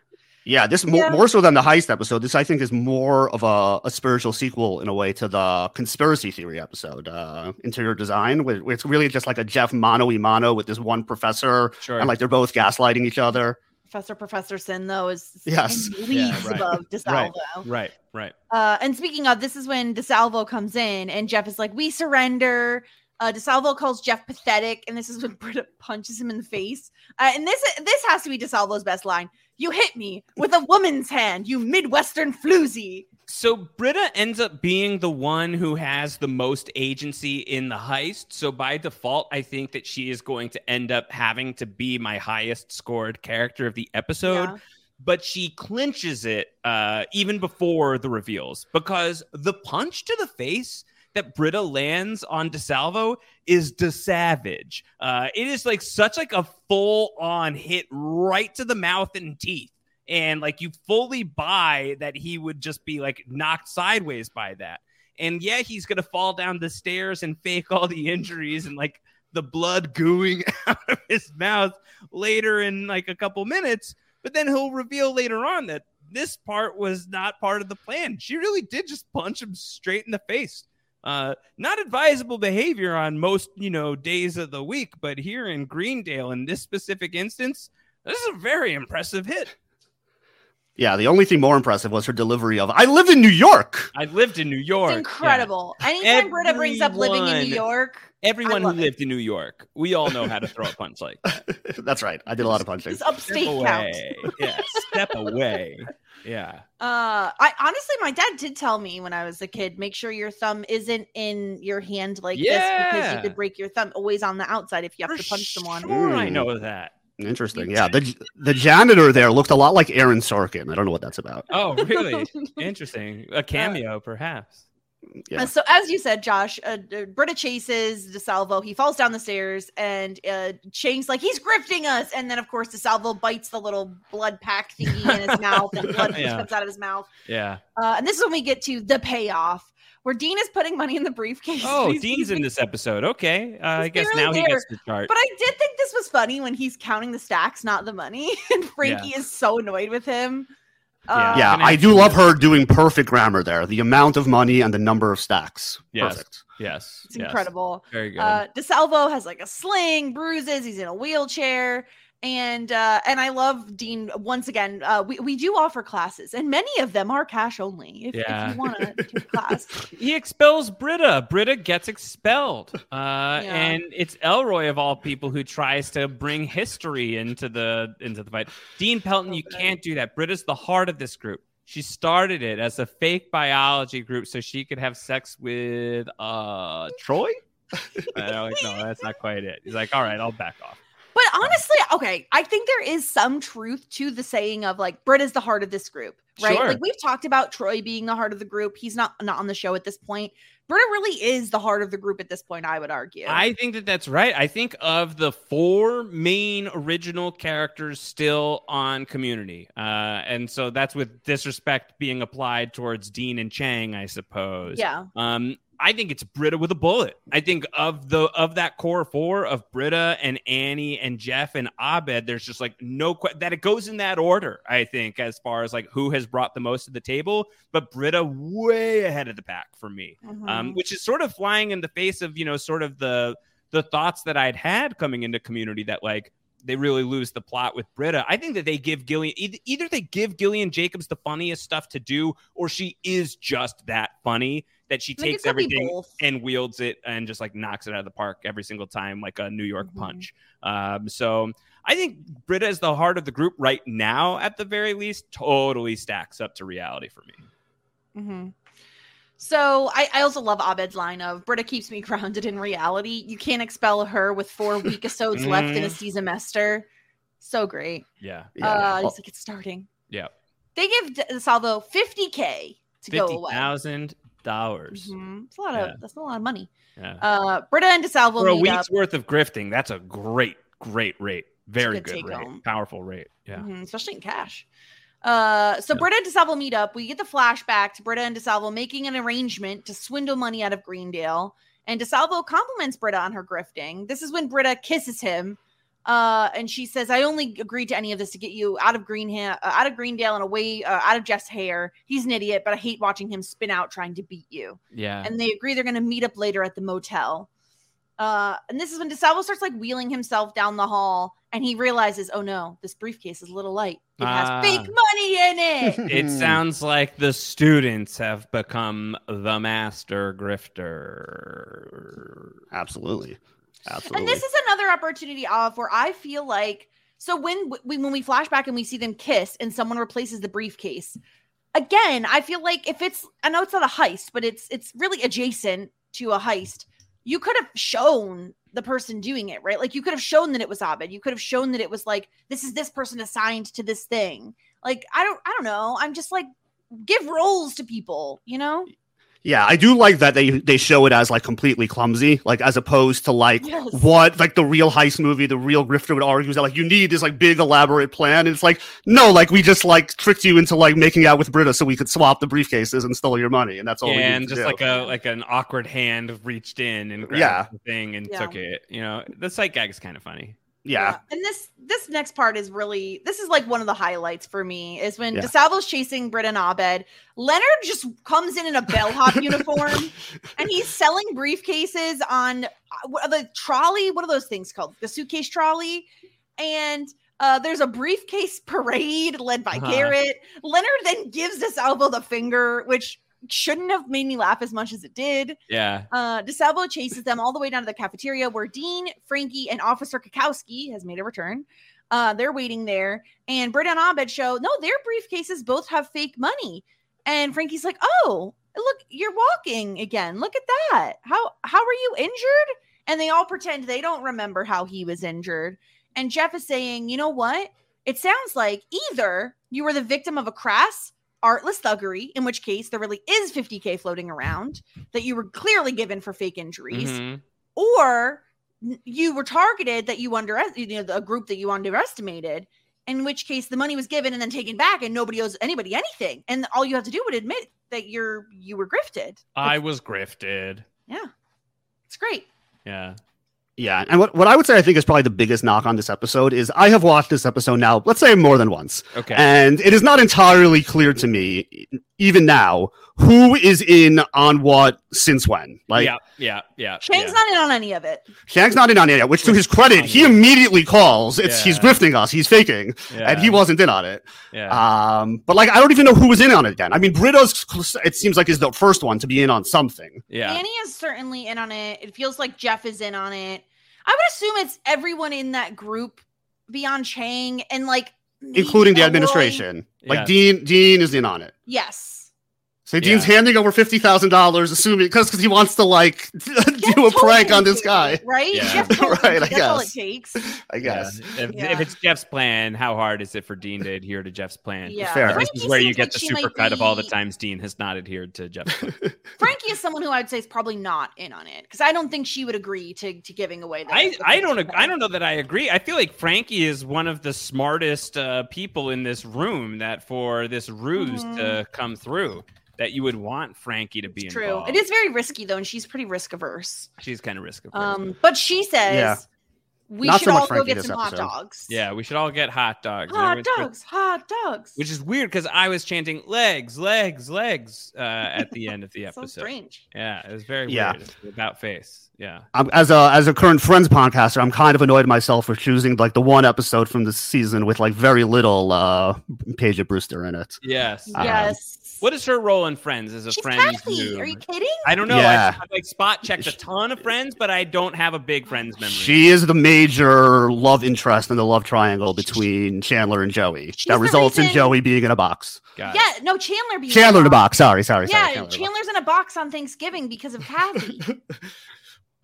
Yeah, this more,
Yeah.
more so than the heist episode. This I think is more of a, a spiritual sequel in a way to the conspiracy theory episode, uh, interior design, where, where it's really just like a Jeff mano y mano with this one professor,
Sure.
and like they're both gaslighting each other.
Professor Professor Sin though is
Yes.
leagues
Yeah, right.
above DeSalvo.
right, right.
Uh, and speaking of, this is when DeSalvo comes in, and Jeff is like, "We surrender." Uh, DeSalvo calls Jeff pathetic, and this is when Britta punches him in the face. Uh, and this this has to be DeSalvo's best line. You hit me with a woman's hand, you Midwestern floozy.
So Britta ends up being the one who has the most agency in the heist. So by default, I think that she is going to end up having to be my highest scored character of the episode.
Yeah.
But she clinches it uh, even before the reveals because the punch to the face that Britta lands on DeSalvo is DeSavage. Uh, it is like such like a full on hit right to the mouth and teeth and like you fully buy that he would just be like knocked sideways by that. And yeah, he's gonna fall down the stairs and fake all the injuries and like the blood gooing out of his mouth later in like a couple minutes. But then he'll reveal later on that this part was not part of the plan. She really did just punch him straight in the face. Uh, not advisable behavior on most, you know, days of the week, but here in Greendale, in this specific instance, this is a very impressive hit.
Yeah, the only thing more impressive was her delivery of "I live in New York."
I lived in New York.
It's incredible. Anytime Britta brings up living in New York,
Everyone who
love it.
lived in New York, we all know how to throw a punch like that.
That's right. I did a lot of punching.
this
Step
upstate count.
away. Yeah, step away. Yeah.
Uh, I honestly, my dad did tell me when I was a kid, make sure your thumb isn't in your hand like this because you could break your thumb. Always on the outside if you have
For
to punch someone.
Sure, I
Mm.
know that.
Interesting. Yeah, the the janitor there looked a lot like Aaron Sorkin. I don't know what that's about.
Oh, really? Interesting. A cameo, perhaps.
Yeah.
So as you said, Josh, uh, uh, Britta chases DeSalvo. He falls down the stairs, and uh, Chang's like, "He's grifting us!" And then, of course, DeSalvo bites the little blood pack thingy in his mouth, and blood
Yeah.
comes out of his mouth.
Yeah.
Uh, and this is when we get to the payoff, where Dean is putting money in the briefcase.
Oh,
He's-
Dean's
he's
in this episode. Okay. Uh, I guess now he gets the chart.
But I did think this was funny when he's counting the stacks, not the money. And Frankie is so annoyed with him.
Yeah.
Uh,
yeah,
I
I do love her doing perfect grammar there. The amount of money and the number of stacks.
Yes.
Perfect.
yes.
It's
yes.
incredible.
Very good.
Uh, DeSalvo has like a sling, bruises. He's in a wheelchair, and uh, and I love Dean once again. Uh, we we do offer classes, and many of them are cash only. If,
Yeah.
if you want to take a class,
he expels Britta. Britta gets expelled. Uh, and it's Elroy of all people who tries to bring history into the into the fight. Dean Pelton, you can't do that. Britta's the heart of this group. She started it as a fake biology group so she could have sex with uh Troy. I don't like, no, that's not quite it. He's like, all right, I'll back off.
Honestly, okay, I think there is some truth to the saying of like Brit Britta's the heart of this group, right?
Sure.
Like we've talked about Troy being the heart of the group. He's not not on the show at this point. Britta really is the heart of the group at this point. I would argue.
I think that that's right. I think of the four main original characters still on Community, uh, and so that's with disrespect being applied towards Dean and Chang, I suppose.
yeah.
Um, I think it's Britta with a bullet. I think of the of that core four of Britta and Annie and Jeff and Abed, there's just like no que- that it goes in that order. I think as far as like who has brought the most to the table, but Britta way ahead of the pack for me
Mhm.
um, which is sort of flying in the face of you know sort of the the thoughts that I'd had coming into community that like they really lose the plot with Britta. I think that they give Gillian either, either they give Gillian Jacobs the funniest stuff to do, or she is just that funny that she
I think it
takes
could
everything and wields it and just like knocks it out of the park every single time, like a New York
Mhm.
punch. Um, so I think Britta is the heart of the group right now, at the very least. Totally stacks up to reality for me.
hmm So I, I also love Abed's line of Britta keeps me grounded in reality. You can't expel her with four week episodes left in a
Mhm.
semester. So great.
Yeah,
Yeah.
Uh, he's like, it's starting.
yeah.
They give D- Salvo 50K to go away.
thousand dollars.
Mhm. It's a lot
Yeah.
of that's a lot of money.
Yeah.
Uh, Britta and DeSalvo
For a week's
up,
worth of grifting, that's a great, great rate. Very
good
good, rate.
home.
Powerful rate. Yeah.
mhm, especially in cash. Uh, so
Yeah.
Britta and DeSalvo meet up. We get the flashback to Britta and DeSalvo making an arrangement to swindle money out of Greendale. And DeSalvo compliments Britta on her grifting. This is when Britta kisses him. Uh, and she says, "I only agreed to any of this to get you out of Greenha- uh, out of Greendale and away uh, out of Jeff's hair. He's an idiot, but I hate watching him spin out trying to beat you."
Yeah.
and they agree they're going to meet up later at the motel. Uh, and this is when DeSalvo starts like wheeling himself down the hall, and he realizes, oh no, this briefcase is a little light. It
Ah.
has fake money in it.
it sounds like the students have become the master grifter.
Absolutely. Absolutely.
and this is another opportunity of where I feel like so when we when we flash back and we see them kiss and someone replaces the briefcase. Again, I feel like if it's I know it's not a heist, but it's it's really adjacent to a heist. You could have shown the person doing it, right? Like you could have shown that it was Abed. You could have shown that it was like this is this person assigned to this thing. Like I don't I don't know. I'm just like give roles to people, you know?
Yeah, I do like that they they show it as like completely clumsy, like as opposed to like
Yes.
what like the real heist movie, the real grifter would argue is that like you need this like big elaborate plan. And it's like no, like we just like tricked you into like making out with Britta so we could swap the briefcases and steal your money, and that's all. we
and
need to
just
do.
like a like an awkward hand reached in and grabbed
Yeah.
the thing and
Yeah.
took it. You know, the sight gag is kind of funny.
Yeah,
And this this next part is really this is like one of the highlights for me is when
Yeah.
DeSalvo's chasing Britt and Abed. Leonard just comes in in a bellhop uniform and he's selling briefcases on uh, the trolley. What are those things called? The suitcase trolley. And uh, there's a briefcase parade led by
Uh-huh.
Garrett. Leonard then gives DeSalvo the finger, which shouldn't have made me laugh as much as it did.
Yeah.
Uh, DeSalvo chases them all the way down to the cafeteria where Dean, Frankie, and Officer Cackowski has made a return. Uh, they're waiting there, and Britt and Abed show no, their briefcases both have fake money. And Frankie's like, "Oh, look, you're walking again. Look at that. How how are you injured?" And they all pretend they don't remember how he was injured. And Jeff is saying, "You know what? It sounds like either you were the victim of a crass." Artless thuggery, in which case there really is 50k floating around that you were clearly given for fake injuries,
Mhm.
or you were targeted that you under you know a group that you underestimated in which case the money was given and then taken back and nobody owes anybody anything. And all you have to do would admit that you're you were grifted.
I was grifted.
Yeah. It's great.
Yeah.
Yeah, and what, what I would say I think is probably the biggest knock on this episode is I have watched this episode now, let's say more than once,
Okay.
and it is not entirely clear to me, even now, who is in on what since when. Like
yeah. Yeah. Yeah.
Chang's
yeah.
not in on any of it.
Chang's not in on any of it which to his credit, he immediately calls. It's he's grifting us, he's faking,
Yeah.
and he wasn't in on it.
Yeah.
Um, but like I don't even know who was in on it again. I mean, Britta's it seems like is the first one to be in on something.
yeah.
Annie is certainly in on it. It feels like Jeff is in on it. I would assume it's everyone in that group beyond Chang and like
including the administration.
Yeah.
Like Dean, Dean is in on it.
Yes.
So Dean's
Yeah.
handing over fifty thousand dollars, assuming because because he wants to like
Jeff
do a prank on this
to,
guy.
right?
Yeah.
Jeff told
Right. I
That's all it
guess.
takes.
I
Yeah.
guess.
If,
Yeah.
if it's Jeff's plan, how hard is it for Dean to adhere to Jeff's plan?
Yeah.
Fair.
This
Frankie
is where you get
like
the
she
super
might
cut of all the times Dean has not adhered to Jeff's plan.
Frankie is someone who I would say is probably not in on it because I don't think she would agree to to giving away. The,
I,
the
I don't ag- I don't know that I agree. I feel like Frankie is one of the smartest uh, people in this room. That for this ruse
Mhm.
to come through, that you would want Frankie to be
It's true.
involved.
It is very risky though, and she's pretty risk averse.
She's kind of risk averse.
Um, but she says
Yeah.
we
Not
should
so much
all go get
this
some hot dogs.
yeah, we should all get hot dogs.
hot
everyone's-
dogs, hot dogs.
Which is weird because I was chanting legs, legs, legs uh, at the end of the
so
episode.
strange.
Yeah, it was very
Yeah.
weird. It's about face. Yeah.
I'm, as a as a current Friends podcaster, I'm kind of annoyed at myself for choosing like the one episode from the season with like very little uh Paget Brewster in it.
Yes.
Um,
yes.
What is her role in Friends as a
She's
friend?
Kathy. Are you kidding?
I don't know.
Yeah.
I, I like spot checked a ton of friends, but I don't have a big friends memory.
She is the major love interest in the love triangle between Chandler and Joey.
She's
that
the
results in Joey being in a box.
Got it.
Yeah, no, Chandler. Being
Chandler in a
box.
box. Sorry, sorry, sorry.
Yeah,
Chandler in a box.
Chandler's in a box on Thanksgiving because of Kathy.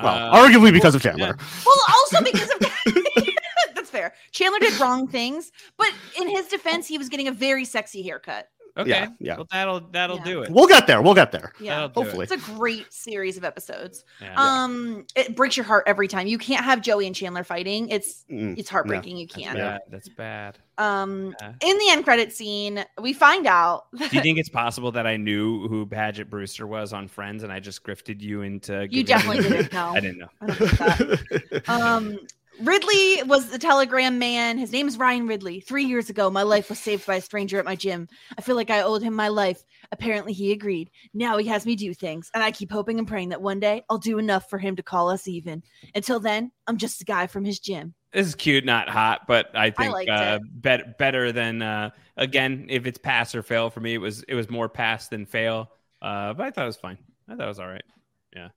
Well,
Uh,
arguably because of Chandler.
well, also because of Kathy. That's fair. Chandler did wrong things, but in his defense, he was getting a very sexy haircut.
Okay.
Yeah, yeah.
Well, that'll that'll
Yeah.
do it.
We'll get there. We'll get there.
Yeah.
That'll do it.
Hopefully.
It's a great series of episodes.
Yeah.
Um, it breaks your heart every time. You can't have Joey and Chandler fighting. It's
Mm.
it's heartbreaking. You can't.
yeah, that's bad.
Um,
Yeah.
in the end credit scene, we find out
Do you think it's possible that I knew who Paget Brewster was on Friends and I just grifted you into?
you definitely didn't know.
I didn't know.
I don't think that. Um, Ridley was the telegram man. His name is Ryan Ridley. Three years ago, my life was saved by a stranger at my gym. I feel like I owed him my life. Apparently, he agreed. Now he has me do things, and I keep hoping and praying that one day I'll do enough for him to call us even. Until then, I'm just a guy from his gym.
This is cute, not hot, but I think
liked
uh,
it.
bet- better than uh, again. If it's pass or fail for me, it was it was more pass than fail. Uh, but I thought it was fine. I thought it was all right.
yeah,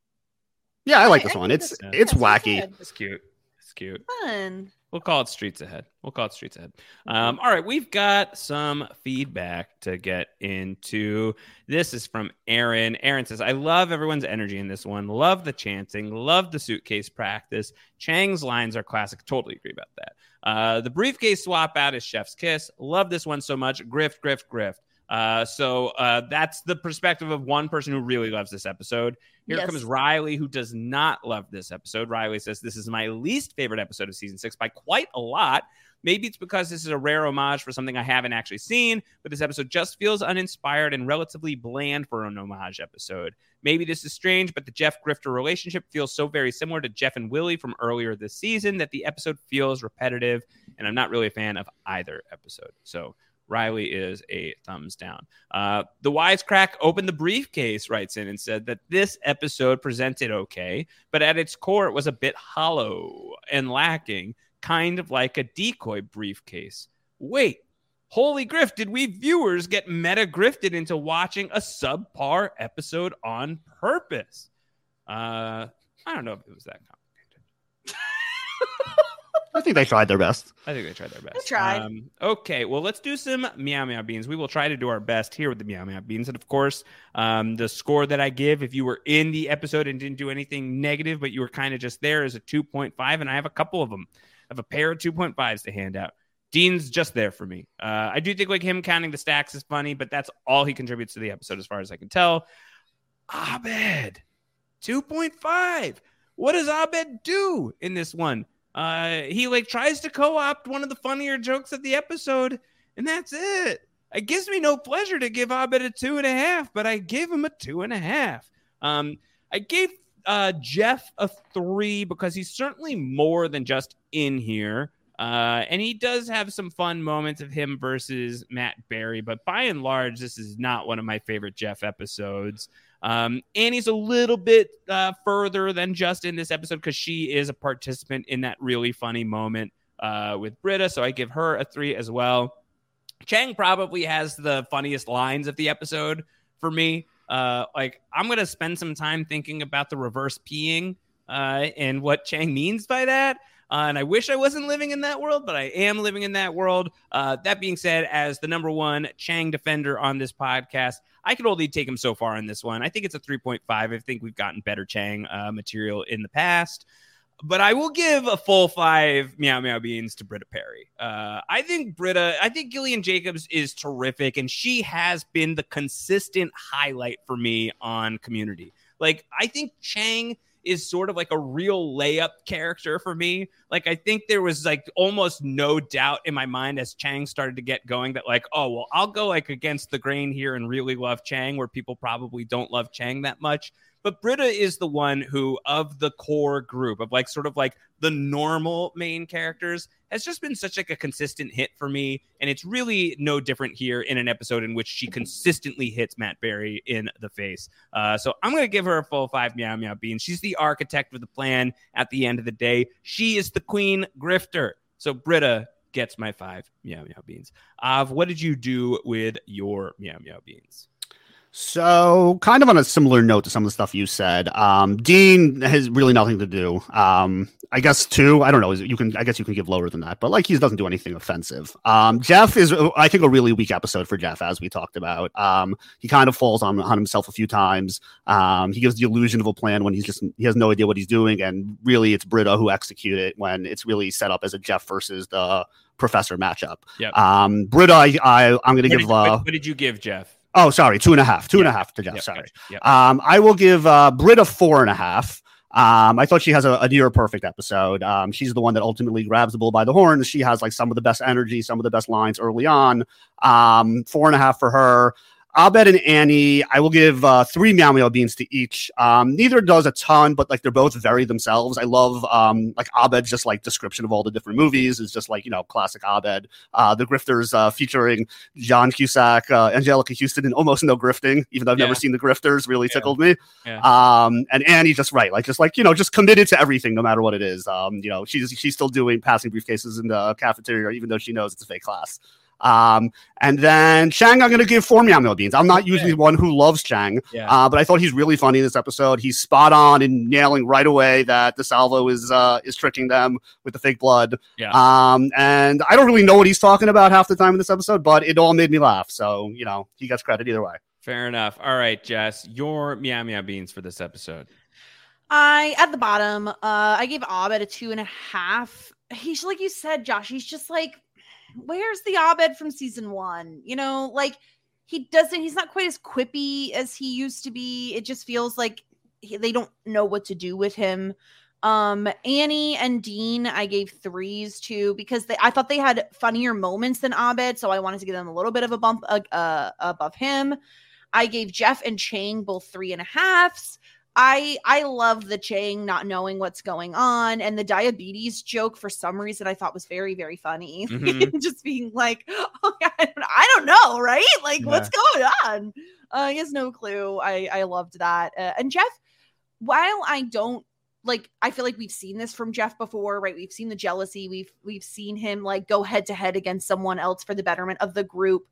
Yeah, I like
I-
this
I
one.
think
It's
that's-
it's wacky.
It's cute. It's cute.
Fun.
We'll call it Streets Ahead. We'll call it Streets Ahead. Um, all right, we've got some feedback to get into. This is from Aaron. Aaron says, I love everyone's energy in this one. Love the chanting. Love the suitcase practice. Chang's lines are classic. Totally agree about that. Uh, the briefcase swap out is Chef's Kiss. Love this one so much. Grift, grift, grift. Uh, so uh, that's the perspective of one person who really loves this episode. Here
Yes.
comes Riley, who does not love this episode. Riley says, This is my least favorite episode of season six by quite a lot. Maybe it's because this is a rare homage for something I haven't actually seen, but this episode just feels uninspired and relatively bland for an homage episode. Maybe this is strange, but the Jeff Grifter relationship feels so very similar to Jeff and Willie from earlier this season that the episode feels repetitive, and I'm not really a fan of either episode. So Riley is a thumbs down. Uh, the wisecrack opened the briefcase, writes in and said that this episode presented okay, but at its core, it was a bit hollow and lacking, kind of like a decoy briefcase. Wait, holy grift, did we viewers get meta grifted into watching a subpar episode on purpose? Uh, I don't know if it was that complicated.
I think they tried their best.
I think they tried their best.
They tried.
Um, okay, well, let's do some meow meow beans. We will try to do our best here with the meow meow beans, and of course, um, the score that I give if you were in the episode and didn't do anything negative, but you were kind of just there, is a two point five, and I have a couple of them. I have a pair of two point fives to hand out. Dean's just there for me. Uh, I do think like him counting the stacks is funny, but that's all he contributes to the episode, as far as I can tell. Abed, two point five. What does Abed do in this one? Uh, he like tries to co-opt one of the funnier jokes of the episode, and that's it. It gives me no pleasure to give Abed a two and a half, but I gave him a two and a half. Um, I gave uh, Jeff a three because he's certainly more than just in here. Uh, and he does have some fun moments of him versus Matt Berry, but by and large, this is not one of my favorite Jeff episodes. Um, Annie's a little bit uh, further than just in this episode because she is a participant in that really funny moment uh, with Britta. So I give her a three as well. Chang probably has the funniest lines of the episode for me. Uh, like I'm gonna spend some time thinking about the reverse peeing uh, and what Chang means by that. Uh, and I wish I wasn't living in that world, but I am living in that world. Uh, that being said, as the number one Chang defender on this podcast, I could only take him so far in this one. I think it's a 3.5. I think we've gotten better Chang uh, material in the past. But I will give a full five meow meow beans to Britta Perry. Uh, I think Britta, I think Gillian Jacobs is terrific, and she has been the consistent highlight for me on Community. Like I think Chang is sort of like a real layup character for me. Like I think there was like almost no doubt in my mind as Chang started to get going that like, oh well, I'll go like against the grain here and really love Chang where people probably don't love Chang that much. But Britta is the one who, of the core group of like sort of like the normal main characters, has just been such like a consistent hit for me. And it's really no different here in an episode in which she consistently hits Matt Berry in the face. Uh, so I'm going to give her a full five meow meow beans. She's the architect of the plan at the end of the day. She is the queen grifter. So Britta gets my five meow meow beans. Av, what did you do with your meow meow beans?
So, kind of on a similar note to some of the stuff you said, um, Dean has really nothing to do. Um, I guess two. I don't know. You can. I guess you can give lower than that, but like he doesn't do anything offensive. Um, Jeff is, I think, a really weak episode for Jeff, as we talked about. Um, he kind of falls on, on himself a few times. Um, he gives the illusion of a plan when he's just he has no idea what he's doing, and really, it's Britta who execute it when it's really set up as a Jeff versus the professor matchup.
Yep.
Um, Britta, I, I I'm going to give.
did,
uh,
what, what did you give Jeff?
Oh, sorry, two and a half. Two and a half to Jeff.
Yep,
sorry.
Yep.
Um, I will give uh, Britta four and a half. Um, I thought she has a, a near perfect episode. Um, she's the one that ultimately grabs the bull by the horns. She has like some of the best energy, some of the best lines early on. Um, four and a half for her. Abed and Annie, I will give uh, three meow meow beans to each. Um, neither does a ton, but like they're both very themselves. I love um, like Abed's just like description of all the different movies is just like you know classic Abed. Uh, the Grifters uh, featuring John Cusack, uh, Anjelica Huston, and almost no grifting. Even though I've
Yeah.
never seen the Grifters, really
Yeah.
tickled me.
Yeah.
Um, and Annie just right, like just like you know, just committed to everything, no matter what it is. Um, you know, she's she's still doing passing briefcases in the cafeteria, even though she knows it's a fake class. Um, and then Chang, I'm gonna give four meow meow beans. I'm not
Okay.
usually one who loves Chang,
Yeah.
uh, but I thought he's really funny in this episode. He's spot on in nailing right away that DeSalvo is uh is tricking them with the fake blood.
Yeah.
Um, and I don't really know what he's talking about half the time in this episode, but it all made me laugh. So you know, he gets credit either way.
Fair enough. All right, Jess, your meow meow beans for this episode.
I at the bottom, uh, I gave Abed a two and a half. He's like you said, Josh. He's just like, where's the Abed from season one? You know, like he doesn't. He's not quite as quippy as he used to be. It just feels like he, they don't know what to do with him. Um, Annie and Dean, I gave threes to because they I thought they had funnier moments than Abed, so I wanted to give them a little bit of a bump uh, uh, above him. I gave Jeff and Chang both three and a halves. I I love the Chang not knowing what's going on and the diabetes joke for some reason I thought was very very funny.
Mhm.
Just being like, oh, yeah, I, don't, know, right? Like what's going on? Uh, he has no clue. I I loved that. Uh, and Jeff, while I don't like I feel like we've seen this from Jeff before, right? We've seen the jealousy. We've we've seen him like go head to head against someone else for the betterment of the group.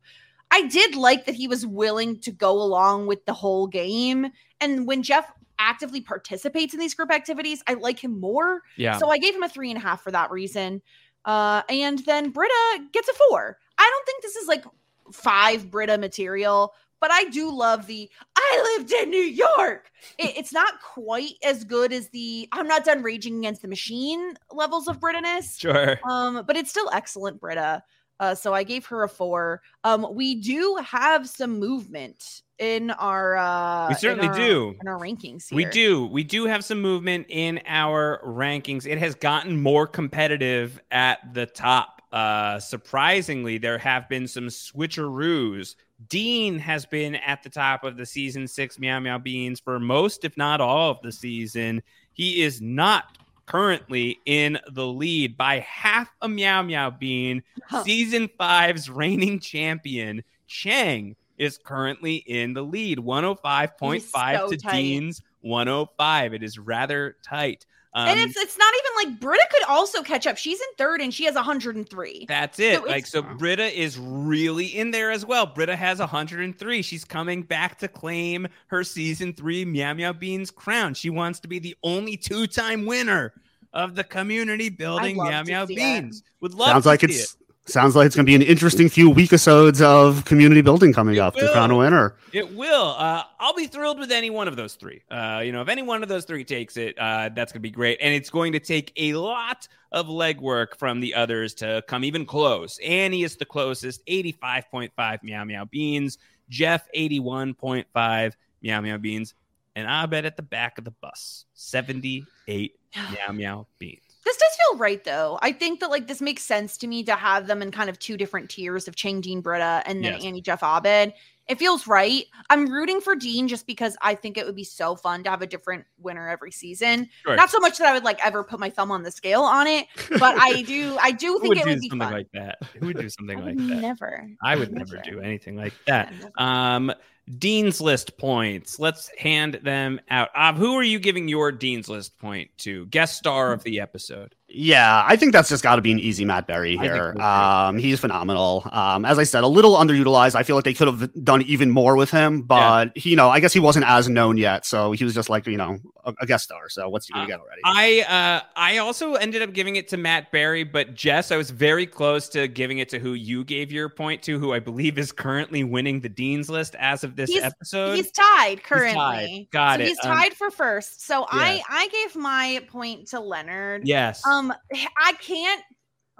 I did like that he was willing to go along with the whole game. And when Jeff actively participates in these group activities, I like him more.
Yeah.
So I gave him a three and a half for that reason. Uh, and then Britta gets a four. I don't think this is like five Britta material, but I do love the I lived in New York. It- it's not quite as good as the I'm not done raging against the machine levels of Britta-ness.
sure.
Um, but it's still excellent, Britta. Uh, so I gave her a four. Um, we do have some movement in our uh
We
in
certainly
our-
do.
in our rankings here.
We do. We do have some movement in our rankings. It has gotten more competitive at the top. Uh, surprisingly, there have been some switcheroos. Dean has been at the top of the season six Meow Meow Beans for most, if not all, of the season. He is not currently in the lead by half a Meow Meow Bean.
Huh.
Season five's reigning champion, Chang, is currently in the lead 105.5
so
to
tight.
Dean's 105. It is rather tight. Um,
and it's it's not even like Britta could also catch up. She's in third and she has 103.
that's it.
so
like
it's-
so Britta is really in there as well. Britta has 103. She's coming back to claim her season 3 Meow Meow Beans crown. She wants to be the only two-time winner of the community building
love
Meow Meow
see it.
Beans. Would love
Sounds
to
like
see
it's
it.
Sounds like it's going to be an interesting few week episodes of community building coming
It
up to crown a
will.
winner.
It will. Uh, I'll be thrilled with any one of those three. Uh, you know, if any one of those three takes it, uh, that's going to be great. And it's going to take a lot of legwork from the others to come even close. Annie is the closest, 85.5 Meow Meow Beans. Jeff, 81.5 Meow Meow Beans. And Abed at the back of the bus, 78 Meow Meow Beans.
This does feel right though. I think that like this makes sense to me to have them in kind of two different tiers of Chang Dean Britta and then
Yes.
Annie Jeff Abed. It feels right. I'm rooting for Dean just because I think it would be so fun to have a different winner every season.
Sure.
Not so much that I would like ever put my thumb on the scale on it, but I do I do
Who
think
would
it
do
would be
something
fun.
like that? Who would do something
I
like
would
that?
never.
I would never
Never.
do anything like that.
Yeah.
Um, Dean's List points. Let's hand them out. Av, who are you giving your Dean's List point to? Guest star of the episode.
Yeah, I think that's just got to be an easy Matt Berry here.
so.
Um, he's phenomenal. Um, as I said, a little underutilized. I feel like they could have done even more with him, but he, you know, I guess he wasn't as known yet, so he was just like you know a, a guest star. So what's he gonna
Uh,
get already?
I uh, I also ended up giving it to Matt Berry, but Jess, I was very close to giving it to who you gave your point to, who I believe is currently winning the Dean's List as of this
He's-
episode.
He's tied
tied.
currently.
Got
so
it.
He's
Um,
tied for first. So I. I gave my point to Leonard.
yes.
Um Um, I can't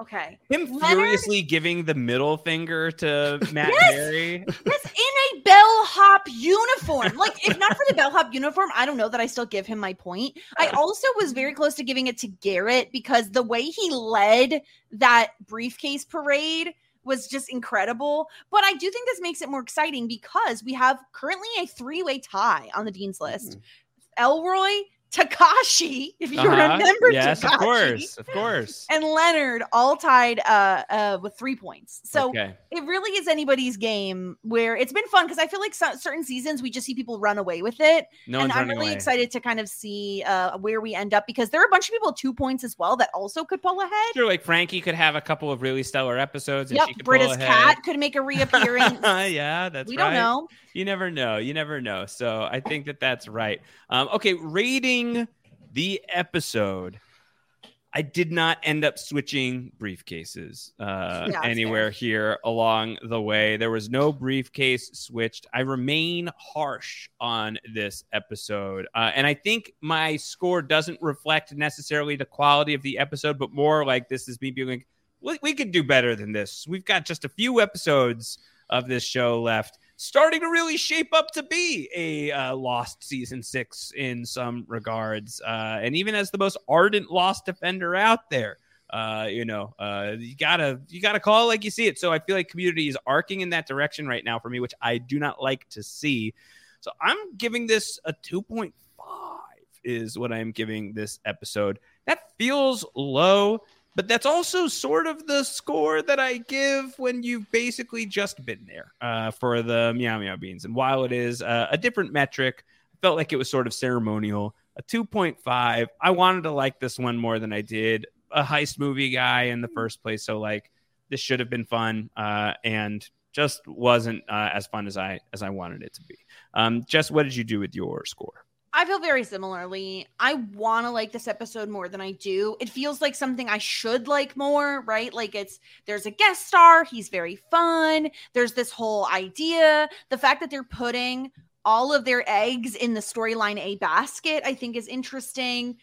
okay.
Him
Leonard-
furiously giving the middle finger to Matt
Yes!
Berry.
Yes, in a bellhop uniform. Like, if not for the bellhop uniform, I don't know that I still give him my point. I also was very close to giving it to Garrett because the way he led that briefcase parade was just incredible. But I do think this makes it more exciting because we have currently a three way tie on the Dean's list hmm. Elroy, Takashi, if you
Uh-huh.
remember
yes,
Takashi,
of course, of course.
and Leonard all tied uh, uh, with three points. So
okay.
it really is anybody's game where it's been fun because I feel like so- certain seasons we just see people run away with it.
no
and I'm really
away.
excited to kind of see uh, where we end up because there are a bunch of people two points as well that also could pull ahead.
Sure, like Frankie could have a couple of really stellar episodes, and
Yep, Britta's cat could make a reappearance.
yeah, that's
we
right.
don't know.
You never know. You never know. So I think that that's right. Um, okay, rating the episode. I did not end up switching briefcases uh,
Yeah,
anywhere here along the way. There was no briefcase switched. I remain harsh on this episode. Uh, and I think my score doesn't reflect necessarily the quality of the episode, but more like this is me being like, we, we could do better than this. We've got just a few episodes of this show left, starting to really shape up to be a uh, lost season six in some regards. Uh, and even as the most ardent lost defender out there, uh, you know, uh, you gotta you gotta call like you see it. So I feel like community is arcing in that direction right now for me, which I do not like to see. So I'm giving this a two point five. Is what I'm giving this episode. That feels low but that's also sort of the score that I give when you've basically just been there uh, for the Meow Meow Beans. And while it is uh, a different metric, I felt like it was sort of ceremonial. A 2.5. I wanted to like this one more than I did. A heist movie guy in the first place, so like this should have been fun, uh, and just wasn't uh, as fun as I as I wanted it to be. Um, Jess, what did you do with your score?
I feel very similarly. I want to like this episode more than I do. It feels like something I should like more, right? Like it's there's a guest star, he's very fun. There's this whole idea. The fact that they're putting all of their eggs in the storyline A basket, I think is interesting.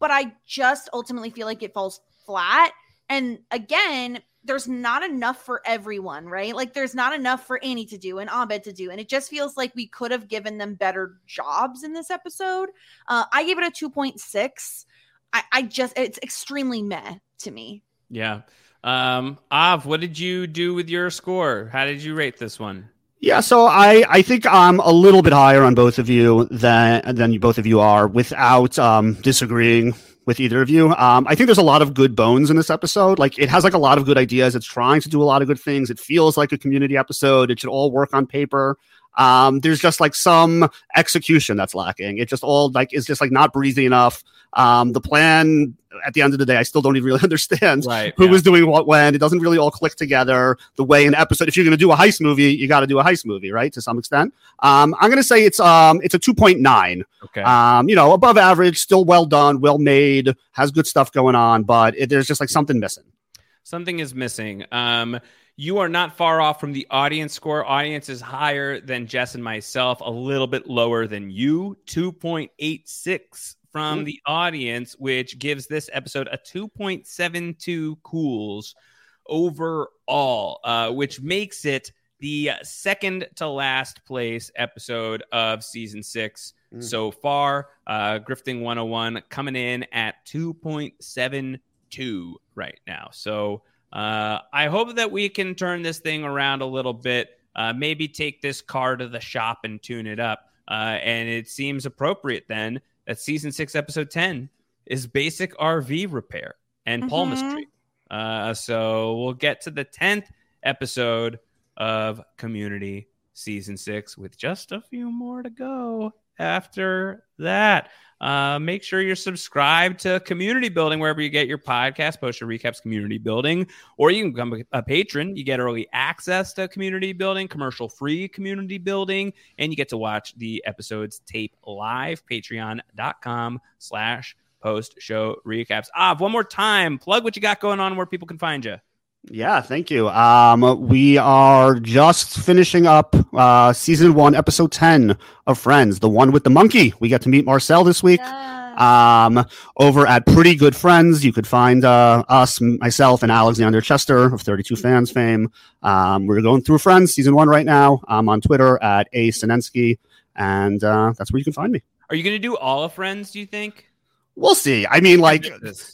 But I just ultimately feel like it falls flat. And again, there's not enough for everyone, right? Like there's not enough for Annie to do and Abed to do. And it just feels like we could have given them better jobs in this episode. Uh, I gave it a 2.6. I, I just, it's extremely meh to me.
Yeah. Um, Av, what did you do with your score? How did you rate this one?
Yeah, so I, I think I'm a little bit higher on both of you than than you, both of you are without um, disagreeing with either of you. Um, I think there's a lot of good bones in this episode. Like it has like a lot of good ideas. It's trying to do a lot of good things. It feels like a community episode. It should all work on paper. Um, there's just like some execution that's lacking. It just all like is just like not breezy enough. Um, the plan at the end of the day, I still don't even really understand
Right,
who
yeah.
was doing what when. It doesn't really all click together the way an episode. If you're going to do a heist movie, you got to do a heist movie, right? To some extent. Um, I'm going to say it's um it's a 2.9.
Okay.
Um, you know, above average, still well done, well made, has good stuff going on, but it, there's just like something missing.
Something is missing. Um, you are not far off from the audience score. Audience is higher than Jess and myself, a little bit lower than you. 2.86 from the audience, which gives this episode a 2.72 cools overall, uh, which makes it the second to last place episode of season six
Mm.
so far. Uh, Grifting 101 coming in at 2.72 right now. So uh, I hope that we can turn this thing around a little bit. Uh, maybe take this car to the shop and tune it up. Uh, and it seems appropriate then that season six, episode 10 is basic RV repair and
Mhm.
palmistry. Uh, so we'll get to the 10th episode of Community season six with just a few more to go after that. Uh, make sure you're subscribed to Community Building wherever you get your podcast. Post Show Recaps, Community Building, or you can become a patron. You get early access to Community Building, commercial free Community Building, and you get to watch the episodes tape live. Patreon.com slash post show recaps. Ah, one more time, plug what you got going on, where people can find you.
Yeah, thank you. Um, we are just finishing up uh, season one, episode 10 of Friends, the one with the monkey. We get to meet Marcel this week. Um, over at Pretty Good Friends, you could find uh, us, myself, and Alexander Chester of 32 Fans fame. Um, we're going through Friends season one right now. I'm on Twitter at A Sinensky, and uh, that's where you can find me.
Are you going to do all of Friends, do you think?
We'll see. I mean, like,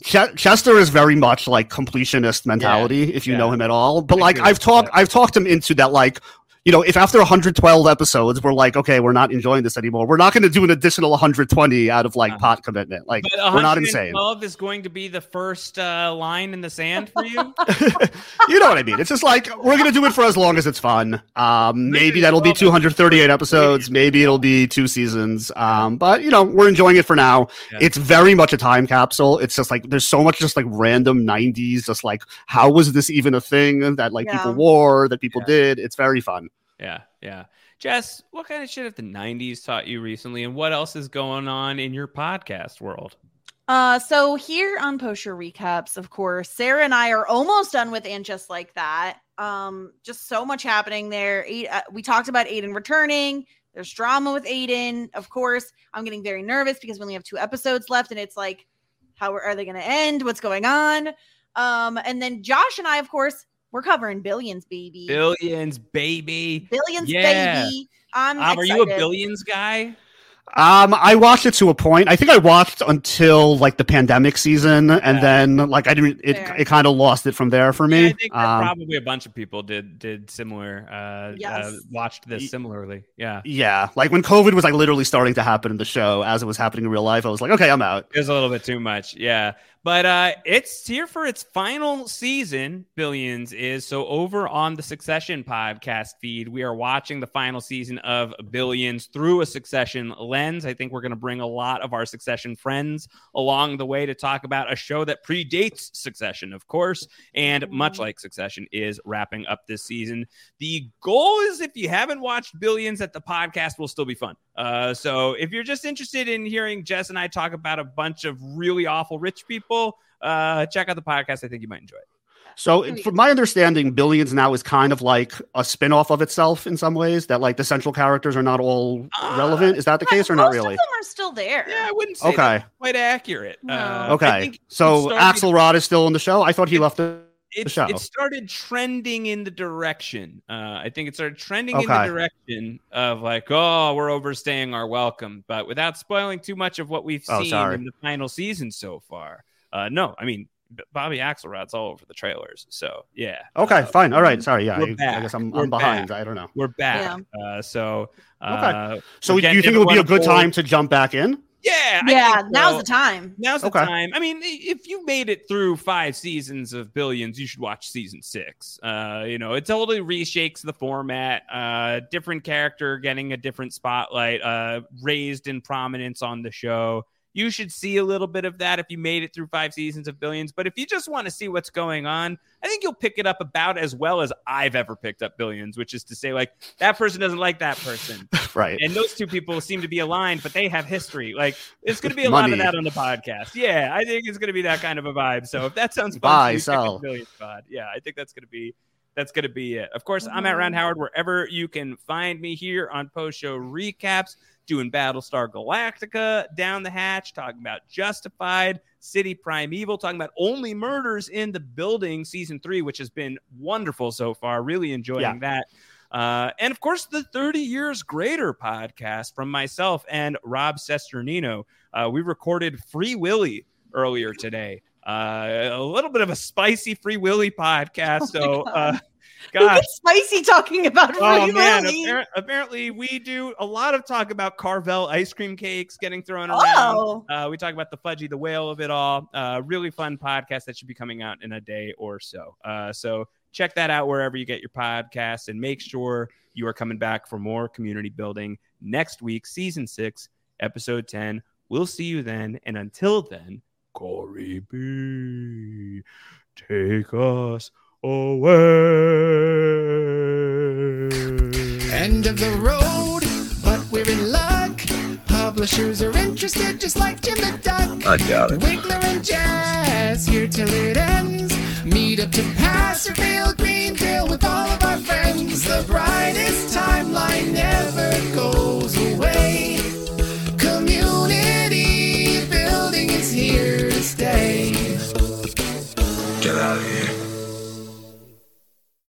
Ch- Chester is very much like completionist mentality, if you
yeah.
know him at all. But
I
like, I've talked. I've talked him into that. Like, you know, if after 112 episodes we're like, okay, we're not enjoying this anymore, we're not going to do an additional 120 out of like
Uh-huh.
pot commitment. Like,
But
we're not insane.
112 is going to be the first uh, line in the sand for you.
you know what I mean? It's just like we're going to do it for as long as it's fun. Um, maybe
Maybe
that'll be 238 episodes. Maybe it'll be two seasons. Um, but you know, we're enjoying it for now.
Yeah.
It's very much a time capsule. It's just like there's so much just like random 90s. Just like how was this even a thing that like
Yeah.
people wore that people
Yeah.
did? It's very fun.
Yeah, yeah. Jess, what kind of shit have the 90s taught you recently, and what else is going on in your podcast world?
Uh, so here on Post Show Recaps, of course, Sarah and I are almost done with and just like that. Um, just so much happening there. Uh, we talked about Aiden returning. There's drama with Aiden. Of course, I'm getting very nervous because we only have two episodes left, and it's like, how are- are they going to end? What's going on? Um, and then Josh and I, of course, we're covering billions, baby.
Billions, baby.
billions,
Yeah.
baby. I'm
Um, are you a billions guy?
Um, I watched it to a point. I think I watched until like the pandemic season, and
Yeah.
then like I didn't. It
Fair.
it kind of lost it from there for me.
Yeah, I think
Um,
probably a bunch of people did did similar. Uh, uh,
Yes.
watched this similarly. Yeah,
Yeah, like when COVID was like literally starting to happen in the show as it was happening in real life, I was like, okay, I'm out.
it was a little bit too much. Yeah, but uh, it's here for its final season. Billions is so over on the Succession podcast feed. We are watching the final season of Billions through a Succession lens. I think we're going to bring a lot of our Succession friends along the way to talk about a show that predates Succession, of course, and much like Succession is wrapping up this season. The goal is if you haven't watched Billions, that the podcast will still be fun. Uh, so if you're just interested in hearing Jess and I talk about a bunch of really awful rich people, uh, check out the podcast. I think you might enjoy it.
So, from my understanding, Billions now is kind of like a spin off of itself in some ways, that like the central characters are not all
Uh,
relevant. Is that the case or not
Most
really?
of them are still there.
Yeah, I wouldn't say
Okay.
that's quite accurate.
No.
Uh, I
Okay.
think
So,
it started-
Axelrod is still in the show. I thought he left the
It,
show.
it started trending in the direction. Uh, I think it started trending in the direction of like, oh, we're overstaying our welcome, but without spoiling too much of what we've
Oh,
seen
sorry.
in the final season so far. Uh, no, I mean Bobby Axelrod's all over the trailers, so yeah.
Okay,
Uh,
fine. All right. Sorry. Yeah, I, I guess I'm, I'm behind. I don't know.
We're back. Uh, so uh,
So do you think it would be a good
aboard.
time to jump back in?
Yeah,
yeah,
think
now's
so.
the time.
Now's the
Okay.
time. I mean, if you made it through five seasons of Billions, you should watch season six. Uh, you know, it totally reshakes the format. Uh, different character getting a different spotlight, uh, raised in prominence on the show. You should see a little bit of that if you made it through five seasons of Billions. But if you just want to see what's going on, I think you'll pick it up about as well as I've ever picked up Billions, which is to say, like, that person doesn't like that person
Right.
and those two people seem to be aligned, but they have history. Like it's going to be a lot of that on the podcast. Yeah, I think it's going to be that kind of a vibe. So if that sounds fun,
Buy,
to you,
sell.
Billions Pod. Yeah, I think that's going to be that's going to be it. Of course, I'm at mm-hmm. Round Howard wherever you can find me here on post show recaps, doing Battlestar Galactica, Down the Hatch, talking about Justified, City Primeval, talking about Only Murders in the Building season three, which has been wonderful so far. Really enjoying
Yeah.
that. Uh, and of course, the 30 Years Greater podcast from myself and Rob Cesternino. Uh, we recorded Free Willy earlier today. Uh, a little bit of a spicy Free Willy podcast. So, uh, gosh.
spicy talking about
Oh man! Appar- apparently, we do a lot of talk about Carvel ice cream cakes getting thrown around.
Oh.
Uh, we talk about the Fudgie, the whale of it all. Uh, really fun podcast that should be coming out in a day or so. Uh, so check that out wherever you get your podcasts, and make sure you are coming back for more community building next week, season six, episode ten. We'll see you then, and until then, Corey B, take us away.
End of the road, but we're in luck. Publishers are interested, just like Jim the Duck.
I doubt it.
Wigler and Jazz here till it ends. Meet up to Pasterfield, Greendale with all of our friends. The brightest timeline never goes away. Community building is here to stay. Get out of here.